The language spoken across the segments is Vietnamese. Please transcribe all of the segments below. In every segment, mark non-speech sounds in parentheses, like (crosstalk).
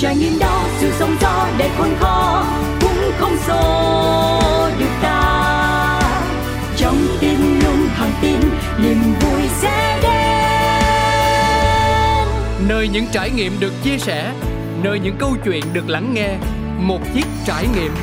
trải nghiệm đó sự sống gió để khôn khó cũng không xô được ta trong tim luôn thẳng tin niềm vui sẽ đến nơi những trải nghiệm được chia sẻ nơi những câu chuyện được lắng nghe một chiếc trải nghiệm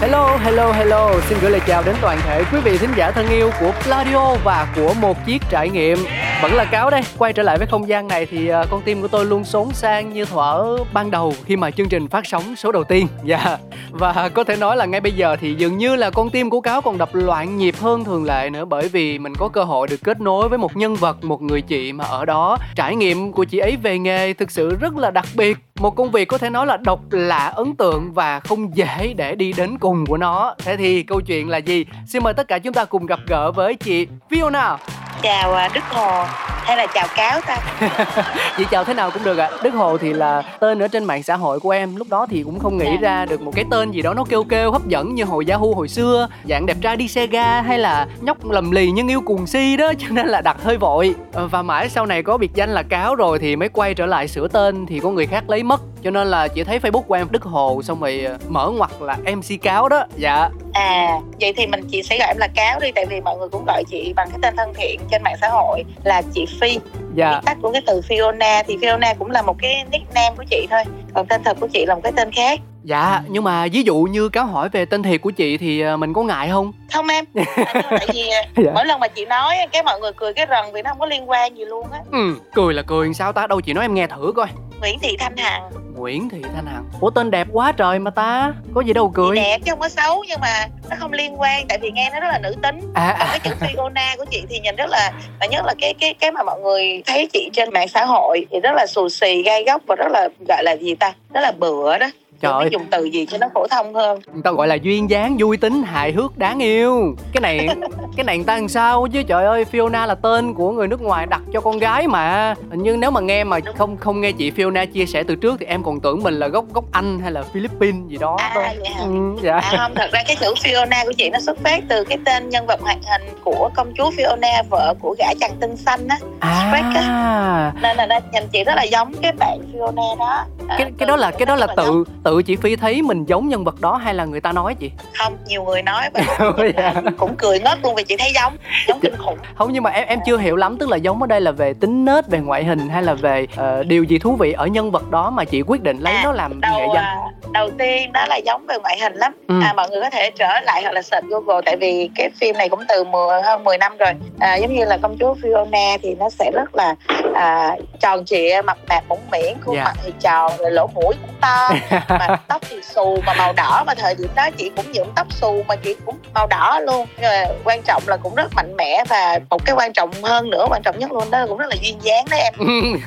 Hello, hello, hello. Xin gửi lời chào đến toàn thể quý vị thính giả thân yêu của Pladio và của một chiếc trải nghiệm. Vẫn là cáo đây. Quay trở lại với không gian này thì uh, con tim của tôi luôn xốn sang như thuở ban đầu khi mà chương trình phát sóng số đầu tiên. Dạ. (laughs) Yeah. Và có thể nói là ngay bây giờ thì dường như là con tim của cáo còn đập loạn nhịp hơn thường lệ nữa bởi vì mình có cơ hội được kết nối với một nhân vật, một người chị mà ở đó trải nghiệm của chị ấy về nghề thực sự rất là đặc biệt một công việc có thể nói là độc lạ ấn tượng và không dễ để đi đến cùng của nó. Thế thì câu chuyện là gì? Xin mời tất cả chúng ta cùng gặp gỡ với chị Fiona. Chào à, Đức Hồ. Hay là chào cáo ta? (laughs) Chị chào thế nào cũng được ạ. À. Đức Hồ thì là tên ở trên mạng xã hội của em. Lúc đó thì cũng không nghĩ dạ. ra được một cái tên gì đó nó kêu kêu hấp dẫn như hồi Yahoo hồi xưa. Dạng đẹp trai đi xe ga hay là nhóc lầm lì nhưng yêu cuồng si đó (laughs) cho nên là đặt hơi vội. Ờ, và mãi sau này có biệt danh là cáo rồi thì mới quay trở lại sửa tên thì có người khác lấy mất cho nên là chị thấy facebook của em đức hồ xong rồi ờ, mở ngoặt là mc cáo đó. Dạ. À vậy thì mình chị sẽ gọi em là cáo đi tại vì mọi người cũng gọi chị bằng cái tên thân thiện trên mạng xã hội là chị phi. Dạ. tắt của cái từ fiona thì fiona cũng là một cái nickname của chị thôi còn tên thật của chị là một cái tên khác. Dạ nhưng mà ví dụ như cáo hỏi về tên thiệt của chị thì ờ, mình có ngại không? Không em. (laughs) Tại vì ờ, dạ. mỗi lần mà chị nói cái mọi người cười cái rần vì nó không có liên quan gì luôn á. Ừ cười là cười sao ta? Đâu chị nói em nghe thử coi Nguyễn Thị Thanh Hằng. Nguyễn Thị Thanh Hằng. Ủa tên đẹp quá trời mà ta. Có gì đâu cười. Thì đẹp chứ không có xấu Nhưng mà nó không liên quan Tại vì nghe nó rất là nữ tính. À, à. cái chữ Fiona của chị thì nhìn rất là Và nhất là cái cái cái mà mọi người thấy chị trên mạng xã hội Thì rất là xù xì, gai góc Và rất là gọi là gì ta? Rất là bựa đó trời ơi. dùng từ gì cho nó phổ thông hơn? Người ta gọi là duyên dáng vui tính hài hước đáng yêu. Cái này (laughs) cái này người ta làm sao chứ? Trời ơi Fiona là tên của người nước ngoài đặt cho con gái mà. Nhưng nếu mà nghe mà không không nghe chị Fiona chia sẻ từ trước thì em còn tưởng mình là gốc gốc Anh hay là Philippines gì đó à, vậy hả? Ừ, dạ. à không thật ra cái chữ Fiona của chị nó xuất phát từ cái tên nhân vật hoạt hình của công chúa Fiona vợ của gã chàng tinh xanh á. À. Shrek á. Nên là nhìn chị rất là giống cái bạn Fiona đó. Cái cái đó là cái đó là tự tự tự chị phi thấy mình giống nhân vật đó hay là người ta nói chị không nhiều người nói và (laughs) dạ. cũng cười ngất luôn vì chị thấy giống giống kinh khủng không nhưng mà em em chưa hiểu lắm tức là giống ở đây là về tính nết về ngoại hình hay là về uh, điều gì thú vị ở nhân vật đó mà chị quyết định lấy à, nó làm đầu, nghệ danh à, đầu tiên đó là giống về ngoại hình lắm ừ. à mọi người có thể trở lại hoặc là search google tại vì cái phim này cũng từ 10, hơn 10 năm rồi à, giống như là công chúa Fiona thì nó sẽ rất là à, tròn trịa mập mạp mũm miệng khuôn yeah. Dạ. mặt thì tròn rồi lỗ mũi cũng to (laughs) mà tóc thì xù mà màu đỏ mà thời điểm đó chị cũng nhuộm tóc xù mà chị cũng màu đỏ luôn. Rồi quan trọng là cũng rất mạnh mẽ và một cái quan trọng hơn nữa quan trọng nhất luôn đó cũng rất là duyên dáng đó em.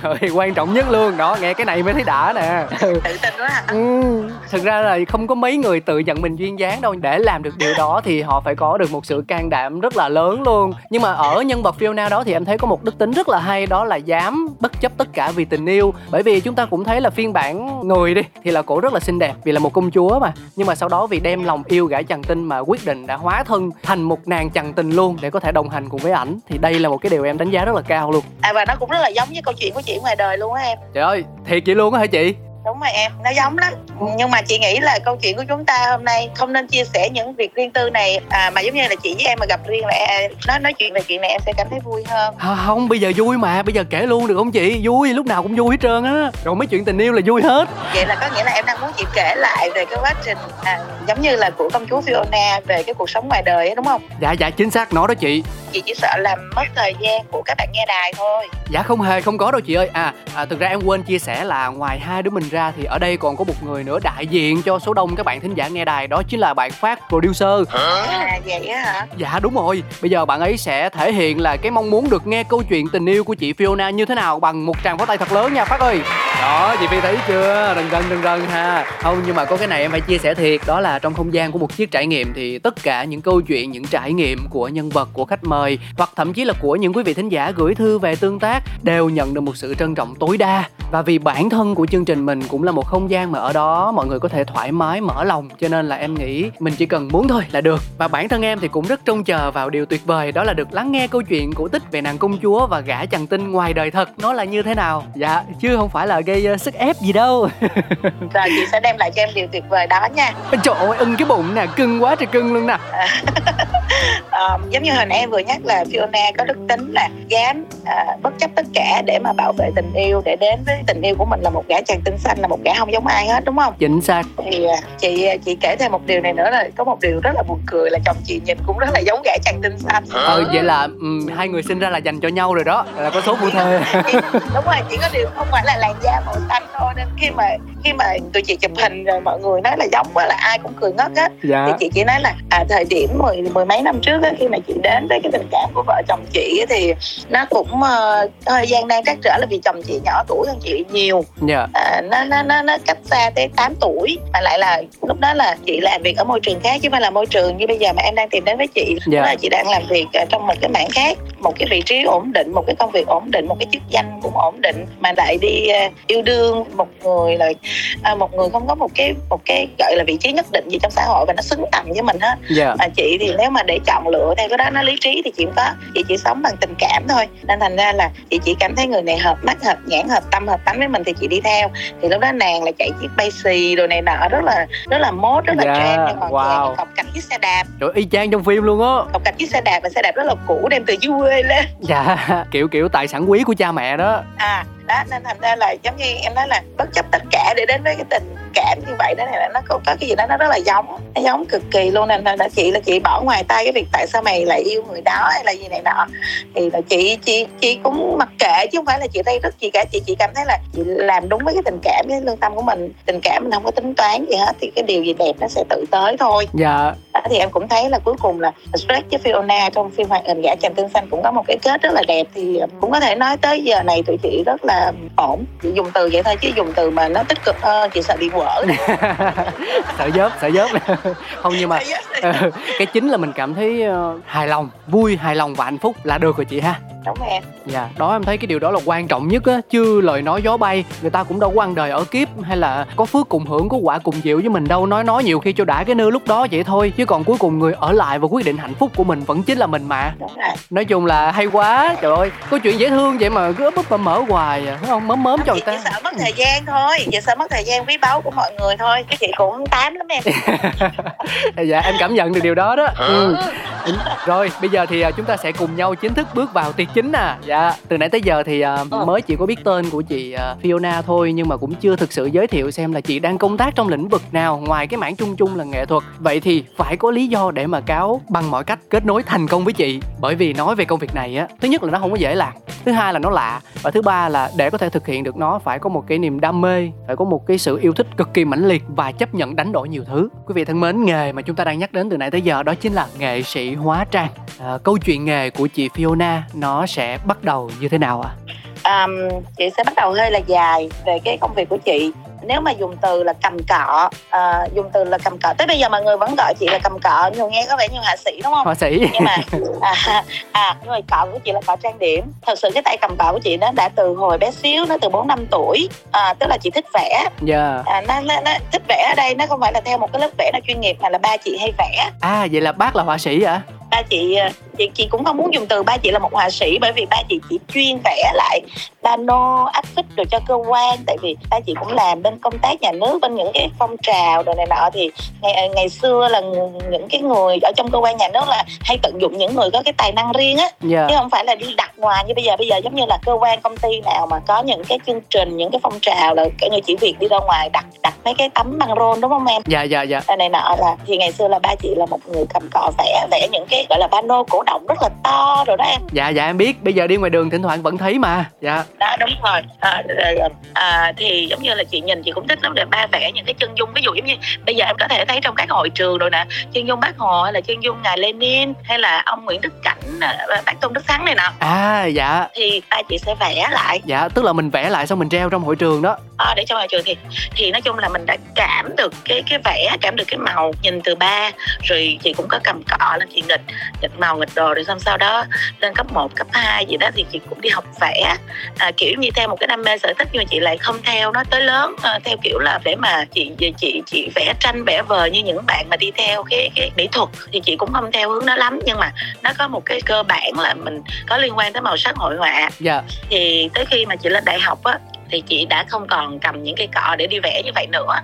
Rồi quan trọng nhất luôn. Đó nghe cái này mới thấy đã nè. Tự tin quá hả? Ừ. thực ra là không có mấy người tự nhận mình duyên dáng đâu. Để làm được điều đó thì họ phải có được một sự can đảm rất là lớn luôn. Nhưng mà ở nhân vật Fiona đó thì em thấy có một đức tính rất là hay đó là dám bất chấp tất cả vì tình yêu. Bởi vì chúng ta cũng thấy là phiên bản người đi thì là cổ rất là xinh đẹp vì là một công chúa mà. Nhưng mà sau đó vì đem lòng yêu gã chàng tinh mà quyết định đã hóa thân thành một nàng chàng tình luôn để có thể đồng hành cùng với ảnh thì đây là một cái điều em đánh giá rất là cao luôn. À và nó cũng rất là giống với câu chuyện của chị ngoài đời luôn á em. Trời ơi thiệt vậy luôn á hả chị đúng rồi em nó giống lắm. Nhưng mà chị nghĩ là câu chuyện của chúng ta hôm nay không nên chia sẻ những việc riêng tư này. À, mà giống như là chị với em mà gặp riêng là nói nói chuyện về chuyện này em sẽ cảm thấy vui hơn. À, không bây giờ vui mà bây giờ kể luôn được không chị? Vui lúc nào cũng vui hết trơn á. Rồi mấy chuyện tình yêu là vui hết. Vậy là có nghĩa là em đang muốn chị kể lại về cái quá trình à, giống như là của công chúa Fiona về cái cuộc sống ngoài đời ấy đúng không? Dạ dạ chính xác nó đó chị. Chị chỉ sợ làm mất thời gian của các bạn nghe đài thôi. Dạ không hề không có đâu chị ơi. À, à thực ra em quên chia sẻ là ngoài hai đứa mình ra thì ở đây còn có một người nữa đại diện cho số đông các bạn thính giả nghe đài đó chính là bạn Phát producer. À vậy á hả? Dạ đúng rồi. Bây giờ bạn ấy sẽ thể hiện là cái mong muốn được nghe câu chuyện tình yêu của chị Fiona như thế nào bằng một tràng pháo tay thật lớn nha Phát ơi. Đó, chị Phi thấy chưa? Đừng rần đừng rần ha. Không nhưng mà có cái này em phải chia sẻ thiệt đó là trong không gian của một chiếc trải nghiệm thì tất cả những câu chuyện, những trải nghiệm của nhân vật của khách mời hoặc thậm chí là của những quý vị thính giả gửi thư về tương tác đều nhận được một sự trân trọng tối đa và vì bản thân của chương trình mình cũng là một không gian mà ở đó mọi người có thể thoải mái mở lòng. Cho nên là em nghĩ mình chỉ cần muốn thôi là được. Và bản thân em thì cũng rất trông chờ vào điều tuyệt vời đó là được lắng nghe câu chuyện cổ tích về nàng công chúa và gã chàng tinh ngoài đời thật. Nó là như thế nào? Dạ chứ không phải là gây uh, sức ép gì đâu. Rồi (laughs) chị sẽ đem lại cho em điều tuyệt vời đó nha. Trời ơi ưng cái bụng nè cưng quá trời cưng luôn nè. Um, (laughs) giống như nãy em vừa nhắc là Fiona có đức tính là dám uh, bất chấp tất cả để mà bảo vệ tình yêu để đến với tình yêu của mình là một gã chàng tinh xanh là một gã không giống ai hết đúng không chính xác thì uh, chị chị kể thêm một điều này nữa là có một điều rất là buồn cười là chồng chị nhìn cũng rất là giống gã chàng tinh xanh ờ vậy là um, hai người sinh ra là dành cho nhau rồi đó là có số phu thê (laughs) đúng rồi chỉ có điều không phải là làn da màu xanh thôi nên khi mà khi mà tụi chị chụp hình rồi mọi người nói là giống quá là ai cũng cười ngất hết dạ. thì chị chỉ nói là à, thời điểm mười mười mấy năm trước á, khi mà chị đến với cái tình cảm của vợ chồng chị thì nó cũng uh, hơi gian nan trắc trở là vì chồng chị nhỏ tuổi hơn chị nhiều yeah. Dạ. à, nó, nó nó nó cách xa tới 8 tuổi mà lại là lúc đó là chị làm việc ở môi trường khác chứ không phải là môi trường như bây giờ mà em đang tìm đến với chị yeah. Dạ. là chị đang làm việc trong một cái mảng khác một cái vị trí ổn định một cái công việc ổn định một cái chức danh cũng ổn định mà lại đi uh, yêu đương một người là uh, một người không có một cái một cái gọi là vị trí nhất định gì trong xã hội và nó xứng tầm với mình hết yeah. Dạ. mà chị thì nếu mà để chọn lựa theo cái đó nó lý trí thì chị có chị chỉ sống bằng tình cảm thôi nên thành ra là chị chỉ cảm thấy người này hợp mắt hợp nhãn hợp tâm hợp tánh với mình thì chị đi theo thì lúc đó nàng là chạy chiếc bay xì rồi này nọ rất là rất là mốt rất là yeah. trend nhưng còn wow. cọc cạch chiếc xe đạp rồi y chang trong phim luôn á cọc cạch chiếc xe đạp và xe đạp rất là cũ đem từ dưới quê lên dạ (laughs) kiểu kiểu tài sản quý của cha mẹ đó à đó nên thành ra là giống như em nói là bất chấp tất cả để đến với cái tình cảm như vậy đó này là nó có, có cái gì đó nó rất là giống nó giống cực kỳ luôn nên là chị là chị bỏ ngoài tay cái việc tại sao mày lại yêu người đó hay là gì này nọ. Thì là chị chị chị cũng mặc kệ chứ không phải là chị đây rất gì cả chị chỉ cảm thấy là chị làm đúng với cái tình cảm cái lương tâm của mình. Tình cảm mình không có tính toán gì hết thì cái điều gì đẹp nó sẽ tự tới thôi. Dạ. Đó, thì em cũng thấy là cuối cùng là Shrek với Fiona trong phim hoạt hình gã chàng tương xanh cũng có một cái kết rất là đẹp. Thì cũng có thể nói tới giờ này tụi chị rất là ổn. Chị dùng từ vậy thôi chứ dùng từ mà nó tích cực hơn chị sợ bị vỡ (laughs) sợ dớp sợ dớp. Không nhưng mà ờ, cái chính là mình cảm thấy uh, hài lòng vui hài lòng và hạnh phúc là được rồi chị ha đúng em. Dạ đó em thấy cái điều đó là quan trọng nhất á chứ lời nói gió bay người ta cũng đâu có ăn đời ở kiếp hay là có phước cùng hưởng có quả cùng chịu với mình đâu nói nói nhiều khi cho đã cái nư lúc đó vậy thôi chứ còn cuối cùng người ở lại và quyết định hạnh phúc của mình vẫn chính là mình mà. Đúng rồi. nói chung là hay quá trời ơi có chuyện dễ thương vậy mà cứ búp mà mở hoài à, phải không? Mớm mớm cho người ta. chỉ sợ mất thời gian thôi chỉ sợ mất thời gian quý báu của mọi người thôi cái chị cũng tám lắm em. (laughs) Dạ em cảm nhận được điều đó đó. Ừ. rồi bây giờ thì à, chúng ta sẽ cùng nhau chính thức bước vào tiệc chính nè dạ. Từ nãy tới giờ thì uh, mới chỉ có biết tên của chị uh, Fiona thôi nhưng mà cũng chưa thực sự giới thiệu xem là chị đang công tác trong lĩnh vực nào ngoài cái mảng chung chung là nghệ thuật. Vậy thì phải có lý do để mà cáo bằng mọi cách kết nối thành công với chị. Bởi vì nói về công việc này á thứ nhất là nó không có dễ làm thứ hai là nó lạ và thứ ba là để có thể thực hiện được nó phải có một cái niềm đam mê phải có một cái sự yêu thích cực kỳ mãnh liệt và chấp nhận đánh đổi nhiều thứ. Quý vị thân mến nghề mà chúng ta đang nhắc đến từ nãy tới giờ đó chính là nghệ sĩ hóa trang. À, câu chuyện nghề của chị Fiona nó sẽ bắt đầu như thế nào ạ? À? um, chị sẽ bắt đầu hơi là dài về cái công việc của chị. Nếu mà dùng từ là cầm cọ uh, dùng từ là cầm cọ. Tới bây giờ mọi người vẫn gọi chị là cầm cọ nhưng nghe có vẻ như hạ sĩ đúng không? Hạ sĩ. Nhưng mà à, (laughs) à nhưng mà cọ của chị là cọ trang điểm. Thật sự cái tay cầm cọ của chị nó đã từ hồi bé xíu nó từ bốn năm tuổi à, tức là chị thích vẽ. Yeah. Dạ. à, nó, nó, nó thích vẽ ở đây nó không phải là theo một cái lớp vẽ nó chuyên nghiệp mà là ba chị hay vẽ. À vậy là bác là họa sĩ hả? Ba chị ờ, chị chị cũng không muốn dùng từ ba chị là một họa sĩ bởi vì ba chị chỉ chuyên vẽ lại pano áp phích rồi cho cơ quan. Tại vì ba chị cũng làm bên công tác nhà nước bên những cái phong trào đồ này nọ. Thì ngày ngày xưa là những cái người ở trong cơ quan nhà nước là hay tận dụng những người có cái tài năng riêng á. Yeah. Dạ. chứ không phải là đi đặt ngoài như bây giờ. Bây giờ giống như là cơ quan công ty nào mà có những cái chương trình những cái phong trào là cả như chỉ việc đi ra ngoài đặt đặt mấy cái tấm băng rôn đúng không em? Dạ dạ dạ. Này nọ là thì ngày xưa là ba chị là một người cầm cọ vẽ vẽ những cái gọi là pano cổ động rất là to rồi đó em. Dạ dạ em biết bây giờ đi ngoài đường thỉnh thoảng vẫn thấy mà. Dạ. Đó đúng rồi. À, à, thì giống như là chị nhìn chị cũng thích lắm để ba vẽ những cái chân dung. Ví dụ giống như bây giờ em có thể thấy trong các hội trường rồi nè chân dung bác hồ hay là chân dung ngài lenin hay là ông nguyễn đức cảnh bác tôn đức thắng này nè à dạ. Thì ba chị sẽ vẽ lại. Dạ tức là mình vẽ lại xong mình treo trong hội trường đó à, để trong hội trường thì thì nói chung là mình đã cảm được cái cái vẽ cảm được cái màu nhìn từ ba rồi chị cũng có cầm cọ lên chị nghịch nghịch màu nghịch đồ rồi xong sau đó lên cấp 1, cấp 2 gì đó thì chị cũng đi học vẽ à, kiểu như theo một cái đam mê sở thích nhưng mà chị lại không theo nó tới lớn à, theo kiểu là để mà chị chị chị vẽ tranh vẽ vời như những bạn mà đi theo cái cái mỹ thuật thì chị cũng không theo hướng đó lắm nhưng mà nó có một cái cơ bản là mình có liên quan tới màu sắc hội họa. Dạ. thì tới khi mà chị lên đại học á thì chị đã không còn cầm những cái cọ để đi vẽ như vậy nữa.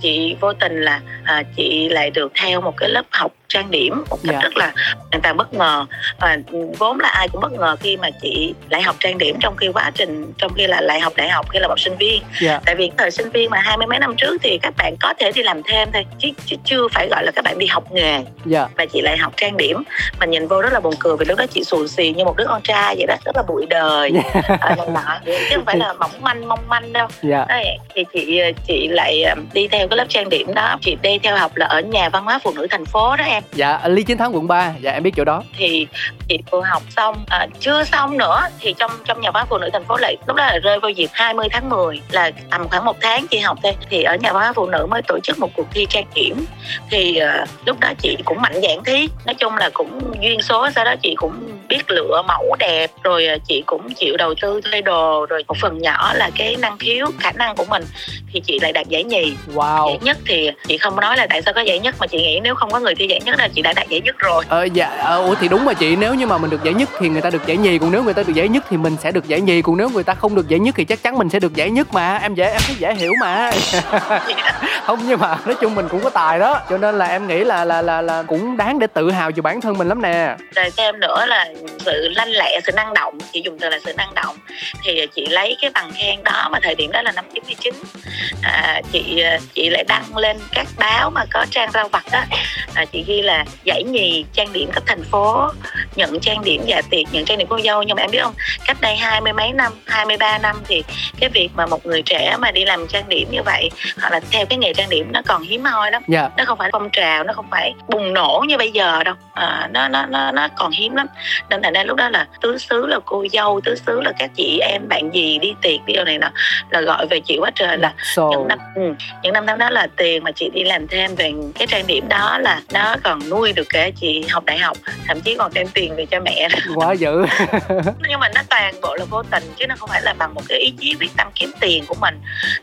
Chị vô tình là à, chị lại được theo một cái lớp học trang điểm một cách yeah. Dạ. rất là hoàn toàn bất ngờ và vốn là ai cũng bất ngờ khi mà chị lại học trang điểm trong khi quá trình trong khi là lại học đại học khi là một sinh viên yeah. Dạ. tại vì thời sinh viên mà hai mươi mấy năm trước thì các bạn có thể đi làm thêm thôi chứ, chứ chưa phải gọi là các bạn đi học nghề yeah. Dạ. và chị lại học trang điểm mà nhìn vô rất là buồn cười vì lúc đó chị xù xì như một đứa con trai vậy đó rất là bụi đời yeah. à, nọ chứ không phải là mỏng manh mong manh đâu yeah. Đấy, thì chị chị lại đi theo cái lớp trang điểm đó chị đi theo học là ở nhà văn hóa phụ nữ thành phố đó em dạ lý chiến thắng quận 3 dạ em biết chỗ đó. Thì chị vừa học xong à, chưa xong nữa thì trong trong nhà văn phụ nữ thành phố lại lúc đó là rơi vào dịp 20 tháng 10 là tầm khoảng một tháng chị học thôi. Thì ở nhà văn phụ nữ mới tổ chức một cuộc thi trang điểm. Thì uh, lúc đó chị cũng mạnh dạn thí nói chung là cũng duyên số sau đó chị cũng biết lựa mẫu đẹp rồi uh, chị cũng chịu đầu tư thuê đồ rồi một phần nhỏ là cái năng khiếu khả năng của mình thì chị lại đạt giải nhì. Wow. Giải nhất thì chị không nói là tại sao có giải nhất mà chị nghĩ nếu không có người thi giải nhất là chị đã đạt giải nhất rồi. Ờ dạ ờ, ủa thì đúng mà chị nếu như mà mình được giải nhất thì người ta được giải nhì còn nếu người ta được giải nhất thì mình sẽ được giải nhì còn nếu người ta không được giải nhất thì chắc chắn mình sẽ được giải nhất mà em dễ em thấy dễ hiểu mà. (laughs) Không nhưng mà nói chung mình cũng có tài đó cho nên là em nghĩ là là là là cũng đáng để tự hào về bản thân mình lắm nè. Rồi thêm nữa là sự lanh lẹ sự năng động chị dùng từ là sự năng động thì chị lấy cái bằng khen đó mà thời điểm đó là năm 99 à, chị chị lại đăng lên các báo mà có trang rau vặt đó à, chị ghi là giải nhì trang điểm cấp thành phố nhận trang điểm dạ tiệc nhận trang điểm cô dâu nhưng mà em biết không cách đây hai mươi mấy năm 23 năm thì cái việc mà một người trẻ mà đi làm trang điểm như vậy hoặc là theo cái nghề trang điểm nó còn hiếm hoi lắm yeah. Dạ. nó không phải phong trào nó không phải bùng nổ như bây giờ đâu à, nó nó nó nó còn hiếm lắm nên thành ra lúc đó là tứ xứ là cô dâu tứ xứ là các chị em bạn gì đi tiệc đi điều này nọ là gọi về chị quá trời là so. những năm ừ, những năm tháng đó là tiền mà chị đi làm thêm về cái trang điểm đó là nó còn nuôi được cả chị học đại học thậm chí còn đem tiền về cho mẹ. (laughs) Quá dữ. (laughs) Nhưng mà nó toàn bộ là vô tình chứ nó không phải là bằng một cái ý chí quyết tâm kiếm tiền của mình.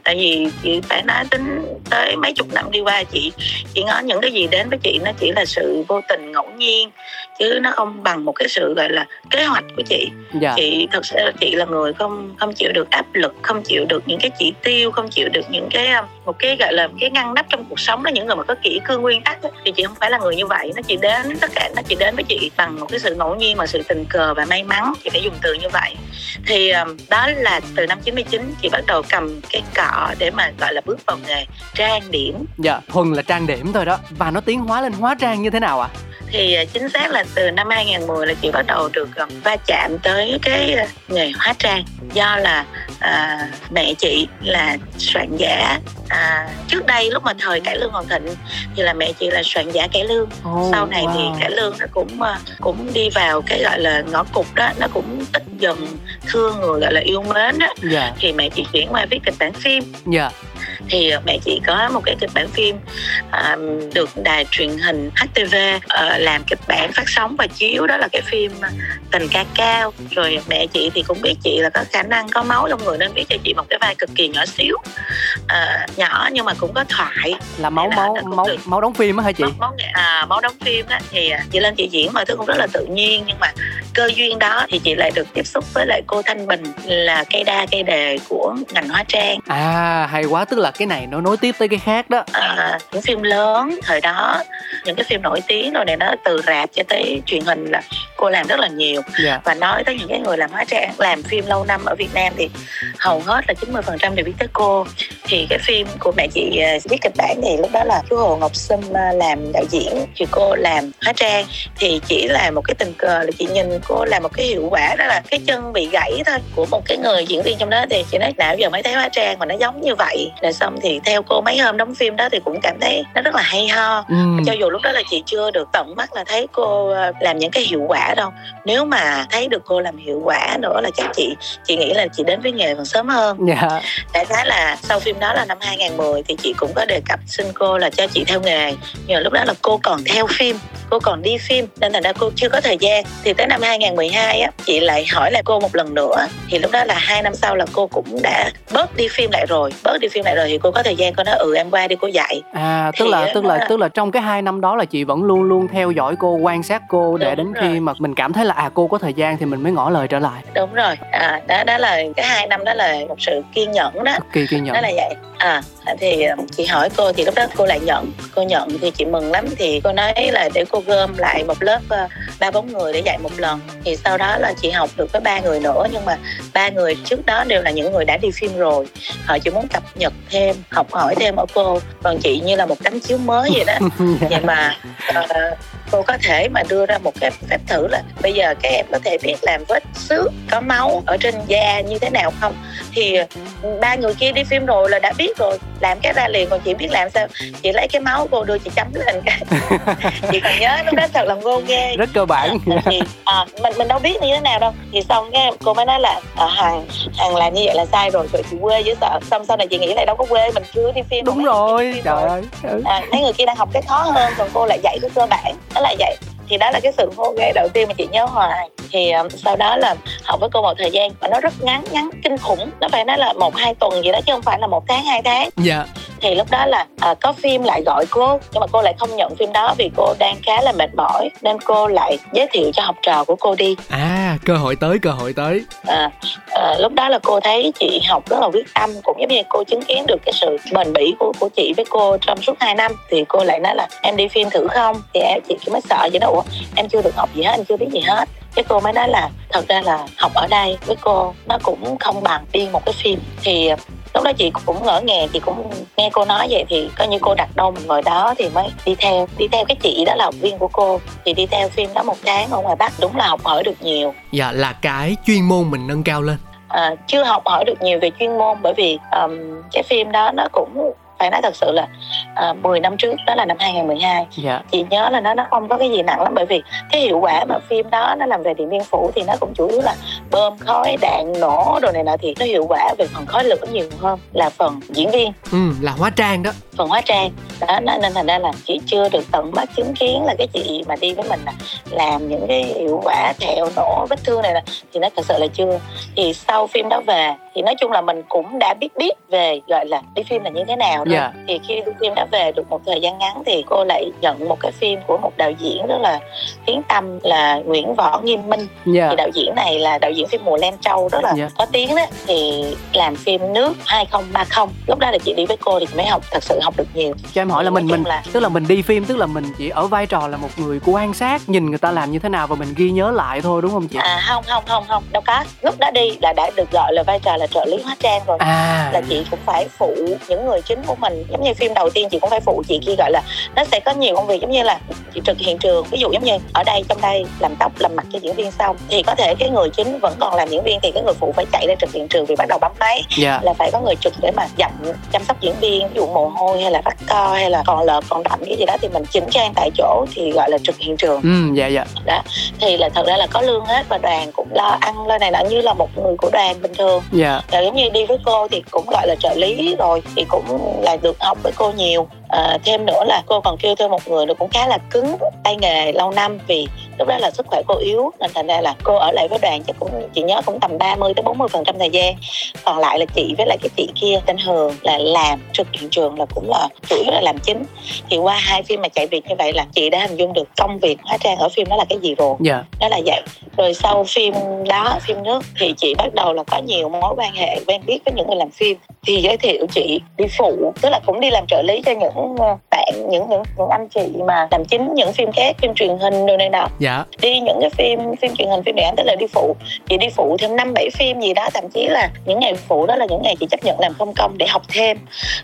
Tại vì chị phải nói tính tới mấy chục năm đi qua chị chị ngó những cái gì đến với chị nó chỉ là sự vô tình ngẫu nhiên chứ nó không bằng một cái sự gọi là kế hoạch của chị. Dạ. chị thật sự chị là người không không chịu được áp lực không chịu được những cái chỉ tiêu không chịu được những cái um, một cái gọi là cái ngăn nắp trong cuộc sống đó những người mà có kỹ cương nguyên tắc đó, thì chị không phải là người như vậy nó chỉ đến tất cả nó chỉ đến với chị bằng một cái sự ngẫu nhiên và sự tình cờ và may mắn chị phải dùng từ như vậy. Thì đó là từ năm 99 chị bắt đầu cầm cái cọ để mà gọi là bước vào nghề trang điểm. Dạ thuần là trang điểm thôi đó. Và nó tiến hóa lên hóa trang như thế nào ạ? À? thì à, chính xác là từ năm 2010 là chị bắt đầu được um, va chạm tới cái nghề hóa trang. Do là à, mẹ chị là soạn giả. À, trước đây lúc mà thời cải lương hoàng thịnh thì là mẹ chị là soạn giả cải lương oh, sau này wow. thì cải lương nó cũng à, cũng đi vào cái gọi là ngõ cụt đó nó cũng ít dần thương người gọi là yêu mến đó yeah. Dạ. thì mẹ chị chuyển qua viết kịch bản phim. Yeah dạ. Thì mẹ chị có một cái kịch bản phim uh, được đài truyền hình HTV uh, làm kịch bản phát sóng và chiếu. Đó là cái phim tình ca cao. Rồi mẹ chị thì cũng biết chị là có khả năng có máu trong người nên viết cho chị một cái vai cực kỳ nhỏ xíu uh, nhỏ nhưng mà cũng có thoại. Là máu máu máu được... máu đóng phim á hả chị? Máu, máu, à, máu đóng phim á thì chị lên chị diễn mọi thứ cũng rất là tự nhiên nhưng mà cơ duyên đó thì chị lại được tiếp xúc với lại cô Thanh Bình là cây đa cây đề của ngành hóa trang. À hay quá tức là cái này nó nối tiếp tới cái khác đó. À, những phim lớn thời đó những cái phim nổi tiếng rồi này nó từ rạp cho tới truyền hình là cô làm rất là nhiều yeah. Dạ. và nói tới những cái người làm hóa trang làm phim lâu năm ở Việt Nam thì hầu hết là 90 phần trăm đều biết tới cô thì cái phim của mẹ chị à, viết kịch bản thì lúc đó là chú Hồ Ngọc Sâm à, làm đạo diễn thì cô làm hóa trang thì chỉ là một cái tình cờ là chị nhìn cô làm một cái hiệu quả đó là cái chân bị gãy thôi của một cái người diễn viên trong đó thì chị nói nào giờ mới thấy hóa trang mà nó giống như vậy rồi xong thì theo cô mấy hôm đóng phim đó thì cũng cảm thấy nó rất là hay ho ừ. cho dù lúc đó là chị chưa được tận mắt là thấy cô à, làm những cái hiệu quả đâu nếu mà thấy được cô làm hiệu quả nữa là chắc chị chị nghĩ là chị đến với nghề còn sớm hơn yeah. Dạ. đại khái là sau phim đó là năm 2010 thì chị cũng có đề cập xin cô là cho chị theo nghề nhưng lúc đó là cô còn theo phim cô còn đi phim nên thành ra cô chưa có thời gian thì tới năm 2012 á chị lại hỏi lại cô một lần nữa thì lúc đó là hai năm sau là cô cũng đã bớt đi phim lại rồi bớt đi phim lại rồi thì cô có thời gian cô nói ừ em qua đi cô dạy à tức thì là tức là, là tức là trong cái hai năm đó là chị vẫn luôn luôn theo dõi cô quan sát cô để đúng đến rồi. khi mà mình cảm thấy là à cô có thời gian thì mình mới ngỏ lời trở lại. Đúng rồi. À đó đó là cái hai năm đó là một sự kiên nhẫn đó. Kỳ kiên nhẫn. Đó là vậy à thì ờ, chị hỏi cô thì lúc đó cô lại nhận cô nhận thì chị mừng lắm. Thì cô nói là để cô gom lại một lớp ờ, ba bốn người để dạy một lần. Thì sau đó là chị học được với ba người nữa nhưng mà ba người trước đó đều là những người đã đi phim rồi. Họ chỉ muốn cập nhật thêm học hỏi thêm ở cô. Còn chị như là một tấm chiếu mới vậy đó. (laughs) Vậy mà uh, cô có thể mà đưa ra một cái phép thử là bây giờ các em có thể biết làm vết xước có máu ở trên da như thế nào không? Thì ba người kia đi phim rồi là đã biết rồi làm cái ra liền còn chị biết làm sao? Chị lấy cái máu cô đưa chị chấm lên. Cái (laughs) chị còn nhớ lúc đó thật là ngô ghê rất cơ bản. Thì à, mình mình đâu biết như thế nào đâu. Thì xong cái cô mới nói là à, hàng hàng làm như vậy là sai rồi rồi chị quê với sợ. Xong sau này chị nghĩ lại đâu có quê mình chưa đi phim đúng rồi trời ơi à, mấy người kia đang học cái khó hơn còn cô lại dạy cái cơ bản. Đó là vậy thì đó là cái sự hô ghê đầu tiên mà chị nhớ hoài. Thì um, sau đó là học với cô một thời gian và nó rất ngắn ngắn kinh khủng. Nó phải nói là một hai tuần gì đó chứ không phải là một tháng hai tháng. Dạ thì lúc đó là à, có phim lại gọi cô nhưng mà cô lại không nhận phim đó vì cô đang khá là mệt mỏi nên cô lại giới thiệu cho học trò của cô đi. À cơ hội tới cơ hội tới. À, à, lúc đó là cô thấy chị học rất là quyết tâm cũng giống như cô chứng kiến được cái sự bền bỉ của của chị với cô trong suốt 2 năm. Thì cô lại nói là em đi phim thử không? Thì em chị mới sợ vậy đó ủa em chưa được học gì hết em chưa biết gì hết. Cái cô mới nói là thật ra là học ở đây với cô nó cũng không bằng đi một cái phim. Thì lúc đó chị cũng ngỡ ngàng chị cũng nghe cô nói vậy thì coi như cô đặt đâu mình ngồi đó thì mới đi theo đi theo cái chị đó là học viên của cô. Thì đi theo phim đó một tháng ở ngoài bắc đúng là học hỏi được nhiều. Dạ là cái chuyên môn mình nâng cao lên. À, chưa học hỏi được nhiều về chuyên môn bởi vì um, cái phim đó nó cũng phải nói thật sự là à, 10 năm trước đó là năm 2012 dạ. chị nhớ là nó nó không có cái gì nặng lắm bởi vì cái hiệu quả mà phim đó nó làm về điện biên phủ thì nó cũng chủ yếu là bơm khói đạn nổ đồ này nọ thì nó hiệu quả về phần khói lửa nhiều hơn là phần diễn viên. Ừ là hóa trang đó phần hóa trang đó nên thành ra là chị chưa được tận mắt chứng kiến là cái chị mà đi với mình là làm những cái hiệu quả thẹo nổ vết thương này là thì nó thật sự là chưa thì sau phim đó về thì nói chung là mình cũng đã biết biết về gọi là đi phim là như thế nào rồi yeah. Dạ. thì khi đi phim đã về được một thời gian ngắn thì cô lại nhận một cái phim của một đạo diễn rất là tiếng tâm là Nguyễn Võ Nghiêm Minh yeah. Dạ. thì đạo diễn này là đạo diễn phim mùa Len Châu rất là yeah. Dạ. có tiếng đó thì làm phim nước 2030 lúc đó là chị đi với cô thì mới học thật sự học được nhiều cho em hỏi là mình mình là... tức là mình đi phim tức là mình chỉ ở vai trò là một người quan sát nhìn người ta làm như thế nào và mình ghi nhớ lại thôi đúng không chị à không không không không đâu có lúc đó đi là đã được gọi là vai trò là trợ lý hóa trang rồi à. là chị cũng phải phụ những người chính của mình giống như phim đầu tiên chị cũng phải phụ chị kia gọi là nó sẽ có nhiều công việc giống như là chị trực hiện trường ví dụ giống như ở đây trong đây làm tóc làm mặt cho diễn viên xong thì có thể cái người chính vẫn còn làm diễn viên thì cái người phụ phải chạy lên trực hiện trường vì bắt đầu bấm máy yeah. Dạ. là phải có người trực để mà dặm chăm sóc diễn viên ví dụ mồ hôi hay là bắt co hay là còn lợt còn đậm cái gì đó thì mình chỉnh trang tại chỗ thì gọi là trực hiện trường. Ừ dạ dạ. Đó thì là thật ra là có lương hết và đoàn cũng lo ăn lên này là như là một người của đoàn bình thường. Dạ. Yeah. giống như đi với cô thì cũng gọi là trợ lý rồi thì cũng là được học với cô nhiều à, thêm nữa là cô còn kêu thêm một người nữa cũng khá là cứng tay nghề lâu năm vì lúc đó là sức khỏe cô yếu nên thành ra là cô ở lại với đoàn chắc cũng chị nhớ cũng tầm 30 tới 40 phần trăm thời gian còn lại là chị với lại cái chị kia tên Hường là làm trực hiện trường là cũng là chủ yếu là làm chính thì qua hai phim mà chạy việc như vậy là chị đã hình dung được công việc hóa trang ở phim đó là cái gì rồi yeah. Dạ. đó là vậy rồi sau phim đó phim nước thì chị bắt đầu là có nhiều mối quan hệ quen biết với những người làm phim thì giới thiệu chị đi phụ tức là cũng đi làm trợ lý cho những ờ, bạn những những những anh chị mà làm chính những phim khác phim truyền hình đồ này nọ. Dạ. đi những cái phim phim truyền hình phim điện ảnh tức là đi phụ. Chị đi phụ thêm năm bảy phim gì đó thậm chí là những ngày phụ đó là những ngày chị chấp nhận làm không công để học thêm.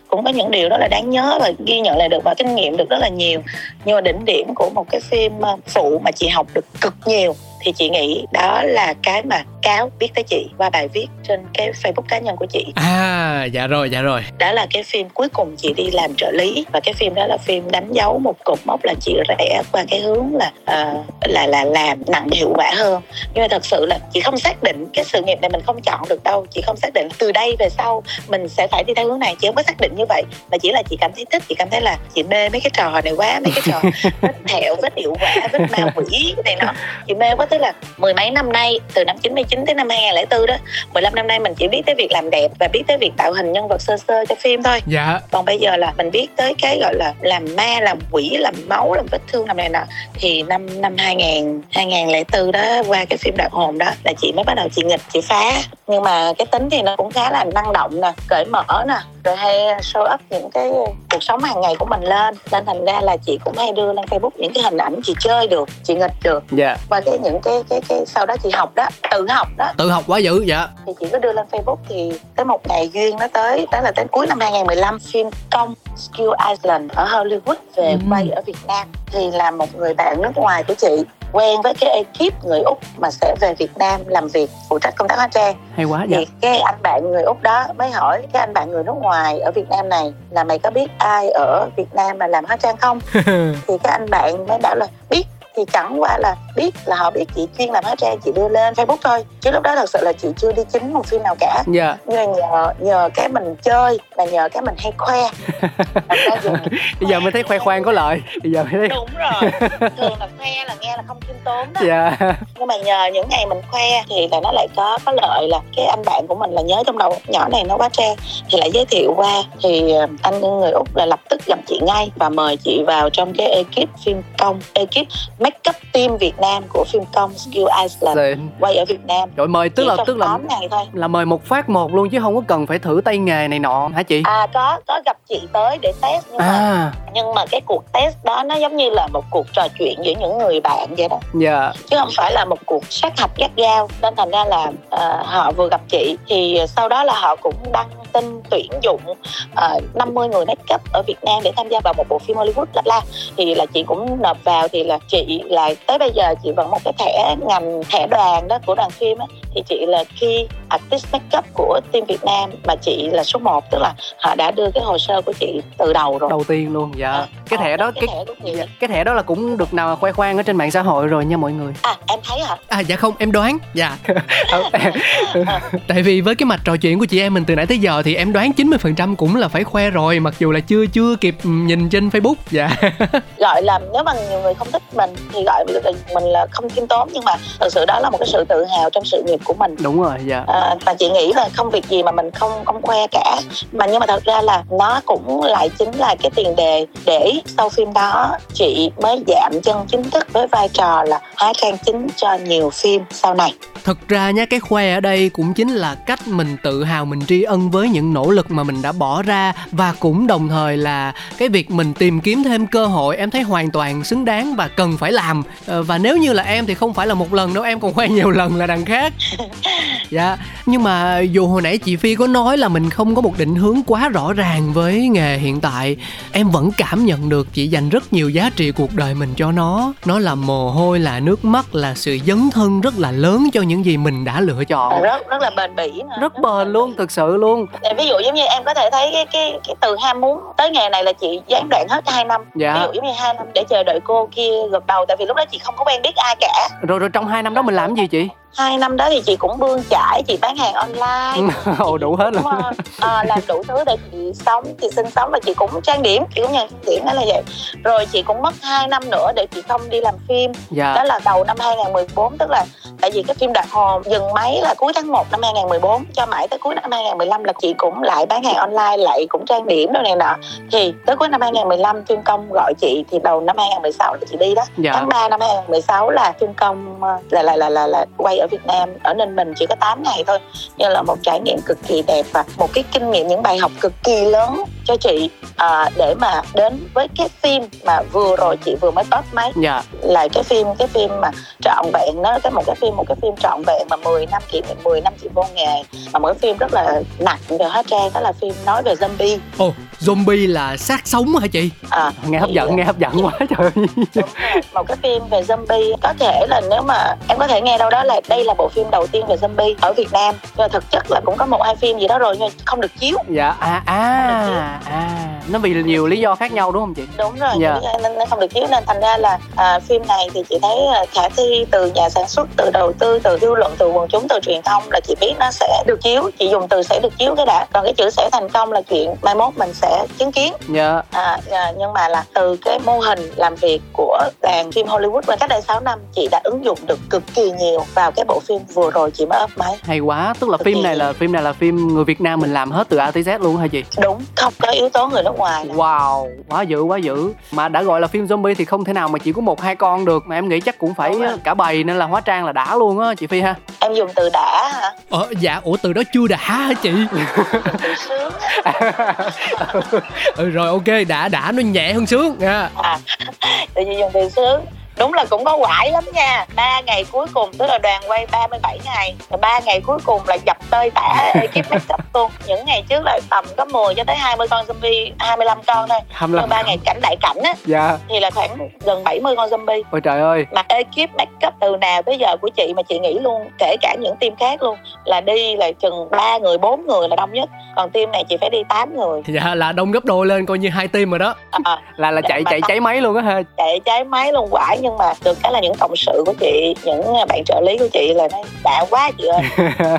Cũng có những điều đó là đáng nhớ và ghi nhận lại được và kinh nghiệm được rất là nhiều. Nhưng mà đỉnh điểm của một cái phim ờ, phụ mà chị học được cực nhiều thì chị nghĩ đó là cái mà cáo biết tới chị qua bài viết trên cái facebook cá nhân của chị. À dạ rồi dạ rồi. Đó là cái phim cuối cùng chị đi làm trợ lý. Và cái phim đó là phim đánh dấu một cột mốc là chị rẽ qua cái hướng là uh, là là làm nặng hiệu quả hơn. Nhưng mà thật sự là chị không xác định cái sự nghiệp này mình không chọn được đâu. Chị không xác định từ đây về sau mình sẽ phải đi theo hướng này. Chị không có xác định như vậy. Mà chỉ là chị cảm thấy thích. Chị cảm thấy là chị mê mấy cái trò này quá mấy cái trò (laughs) vết thẹo vết hiệu quả vết ma quỷ này nó chị mê quá tức là mười mấy năm nay từ năm 99 tới năm 2004 đó 15 năm nay mình chỉ biết tới việc làm đẹp và biết tới việc tạo hình nhân vật sơ sơ cho phim thôi. Dạ. Còn bây giờ là mình biết tới cái gọi là làm ma làm quỷ làm máu làm vết thương làm này nọ. Thì năm năm 2000 2004 đó qua cái phim đạo hồn đó là chị mới bắt đầu chị nghịch chị phá. Nhưng mà cái tính thì nó cũng khá là năng động nè cởi mở nè rồi hay show up những cái cuộc sống hàng ngày của mình lên. Nên thành ra là chị cũng hay đưa lên facebook những cái hình ảnh chị chơi được chị nghịch được. Dạ. Và cái những cái cái cái sau đó chị học đó tự học đó. Tự học quá dữ dạ. Thì chị cứ đưa lên Facebook thì tới một ngày duyên nó tới đó là tới cuối năm 2015 phim công Skill Island ở Hollywood về Ừ. quay ở Việt Nam. Thì là một người bạn nước ngoài của chị quen với cái ekip người Úc mà sẽ về Việt Nam làm việc phụ trách công tác hóa trang. Hay quá dạ thì cái anh bạn người Úc đó mới hỏi cái anh bạn người nước ngoài ở Việt Nam này là mày có biết ai ở Việt Nam mà làm hóa trang không? (laughs) Thì cái anh bạn mới bảo là biết thì chẳng qua là biết là họ biết chị chuyên làm hóa trang chị đưa lên Facebook thôi. Chứ lúc đó thật sự là chị chưa đi chính một phim nào cả. Dạ. Nhưng mà nhờ nhờ cái mình chơi là nhờ cái mình hay khoe. (laughs) Bây giờ mới thấy khoe khoang có lợi. Bây giờ mới thấy đúng rồi. (laughs) Thường là khoe là nghe là không khiêm tốn đó. Dạ. Nhưng mà nhờ những ngày mình khoe thì là nó lại có có lợi là cái anh bạn của mình là nhớ trong đầu nhỏ này nó quá trang. Thì lại giới thiệu qua. Thì ờ, anh người úc là lập tức gặp chị ngay và mời chị vào trong cái ekip phim công. Ekip make up team Việt Nam của phim công Skill Iceland Xịn. quay ở Việt Nam. Rồi mời tức Chỉ là tức là 8 ngày thôi. là mời một phát một luôn chứ không có cần phải thử tay nghề này nọ hả chị? À có có gặp chị tới để test nhưng mà à. nhưng mà cái cuộc test đó nó giống như là một cuộc trò chuyện giữa những người bạn vậy đó. Dạ. Chứ không phải là một cuộc sát hạch gắt gao. Nên thành ra là ờ, họ vừa gặp chị thì sau đó là họ cũng đăng tin tuyển dụng uh, 50 người make up ở Việt Nam để tham gia vào một bộ phim Hollywood bla bla. Thì là chị cũng nộp vào thì là chị là tới bây giờ chị vẫn một cái thẻ ngành thẻ đoàn đó của đoàn phim á. Thì chị là khi artist make up của team Việt Nam mà chị là số 1 tức là họ đã đưa cái hồ sơ của chị từ đầu rồi. Đầu tiên luôn dạ. Ờ, cái thẻ ờ, đó cái cái thẻ dạ, cái thẻ đó là cũng được nào khoe khoang ở trên mạng xã hội rồi nha mọi người. À em thấy hả? À dạ không em đoán Dạ. (laughs) Tại vì với cái mạch trò chuyện của chị em mình từ nãy tới giờ Thì em đoán 90% cũng là phải khoe rồi Mặc dù là chưa chưa kịp nhìn trên Facebook Dạ. Gọi là nếu mà nhiều người không thích mình thì gọi mình mình là không khiêm tốn nhưng mà thực sự đó là một cái sự tự hào trong sự nghiệp của mình. Đúng rồi dạ. À, và chị nghĩ là không việc gì mà mình không không khoe cả. Mà nhưng mà thật ra là nó cũng lại chính là cái tiền đề để sau phim đó chị mới giảm chân chính thức với vai trò là hóa trang chính cho nhiều phim sau này. Thực ra nha cái khoe ở đây cũng chính là cách mình tự hào mình tri ân với những nỗ lực mà mình đã bỏ ra. Và cũng đồng thời là cái việc mình tìm kiếm thêm cơ hội em thấy hoàn toàn xứng đáng và cần phải làm. Ờ, và nếu như là em thì không phải là một lần đâu em còn khoe nhiều lần là đằng khác. (laughs) Dạ nhưng mà dù hồi nãy chị phi có nói là mình không có một định hướng quá rõ ràng với nghề hiện tại em vẫn cảm nhận được chị dành rất nhiều giá trị cuộc đời mình cho nó. Nó là mồ hôi là nước mắt là sự dấn thân rất là lớn cho những gì mình đã lựa chọn. Rất rất là bền bỉ nữa. rất bền luôn thực sự luôn. Ví dụ giống như em có thể thấy cái cái cái từ ham muốn tới nghề này là chị gián đoạn hết 2 năm. Ví dạ dụ giống như hai năm để chờ đợi cô kia gật đầu tại vì lúc đó chị không có quen biết ai cả. Rồi rồi trong hai năm đó mình làm gì chị? Hai năm đó thì chị cũng bươn chải chị bán hàng online. (laughs) Ồ đủ hết luôn. cũng, ờ, ờ, làm đủ thứ để chị sống chị sinh sống và chị cũng trang điểm chị cũng nhận điểm đó là vậy. Rồi chị cũng mất 2 năm nữa để chị không đi làm phim. Đó dạ là đầu năm 2014 tức là tại vì cái phim Đạt Hồn dừng máy là cuối tháng 1 năm 2014 cho mãi tới cuối năm 2015 là chị cũng lại bán hàng online lại cũng trang điểm đâu này nọ. Thì tới cuối năm 2015 phim công gọi chị thì đầu năm 2016 là chị đi đó. Dạ. Tháng 3 năm 2016 là phim công ờ, là là là là, là quay ở Việt Nam ở Ninh Bình chỉ có 8 ngày thôi. Nhưng là một trải nghiệm cực kỳ đẹp và một cái kinh nghiệm những bài học cực kỳ lớn cho chị à, để mà đến với cái phim mà vừa rồi chị vừa mới top máy. Dạ. Là cái phim cái phim mà trọn vẹn nó cái một cái phim một cái phim trọn vẹn mà 10 năm kỷ niệm 10 năm chị vô nghề. Mà mỗi phim rất là nặng về hóa trang đó là phim nói về zombie. Ồ zombie là xác sống hả chị? À, nghe hấp dẫn nghe hấp dẫn quá trời. một cái phim về zombie có thể là nếu mà em có thể nghe đâu đó là đây là bộ phim đầu tiên về zombie ở Việt Nam. Nhưng mà thực chất là cũng có một hai phim gì đó rồi nhưng không được chiếu. Dạ à à à nó vì nhiều lý do khác nhau đúng không chị? Đúng rồi dạ. nên nó không được chiếu. Nên thành ra là à, phim này thì chị thấy à, khả thi từ nhà sản xuất từ đầu tư từ dư luận từ quần chúng từ truyền thông là chị biết nó sẽ được chiếu. Chị dùng từ sẽ được chiếu cái đã. Còn cái chữ sẽ thành công là chuyện mai mốt mình sẽ chứng kiến. Dạ. À, à, nhưng mà là từ cái mô hình làm việc của làng phim Hollywood và cách đây 6 năm chị đã ứng dụng được cực kỳ nhiều vào cái bộ phim vừa rồi chị mới ấp máy. Hay quá tức là cực phim này là phim này là phim người Việt Nam mình làm hết từ A tới Z luôn hả chị? Đúng không có yếu tố người nước ngoài nào. wow quá dữ quá dữ. Mà đã gọi là phim zombie thì không thể nào mà chỉ có một hai con được mà em nghĩ chắc cũng phải cả bầy nên là hóa trang là đã luôn á chị Phi ha. Em dùng từ đã hả? Ờ dạ ủa từ đó chưa đã hả chị? (laughs) Từ sướng (laughs) ừ rồi ok đã đã nó nhẹ hơn sướng à, tự nhiên dùng từ sướng đúng là cũng có quải lắm nha. Ba ngày cuối cùng tức là đoàn quay 37 ngày. Rồi ba ngày cuối cùng là dập tơi tả (laughs) ekip make up luôn. Những ngày trước là tầm có 10 cho tới 20 con zombie 25 con thôi. 25 ba ngày cảnh đại cảnh á dạ. thì là khoảng gần 70 con zombie. Ôi trời ơi. Mà ekip make up từ nào tới giờ của chị mà chị nghĩ luôn kể cả những team khác luôn là đi là chừng ba người bốn người là đông nhất. Còn team này chị phải đi 8 người. Dạ là đông gấp đôi lên coi như hai team rồi đó. À, là là chạy chạy cháy máy luôn á ha. Chạy cháy máy luôn quải nhưng mà được cái là những cộng sự của chị những bạn trợ lý của chị là nó đã quá chị ơi.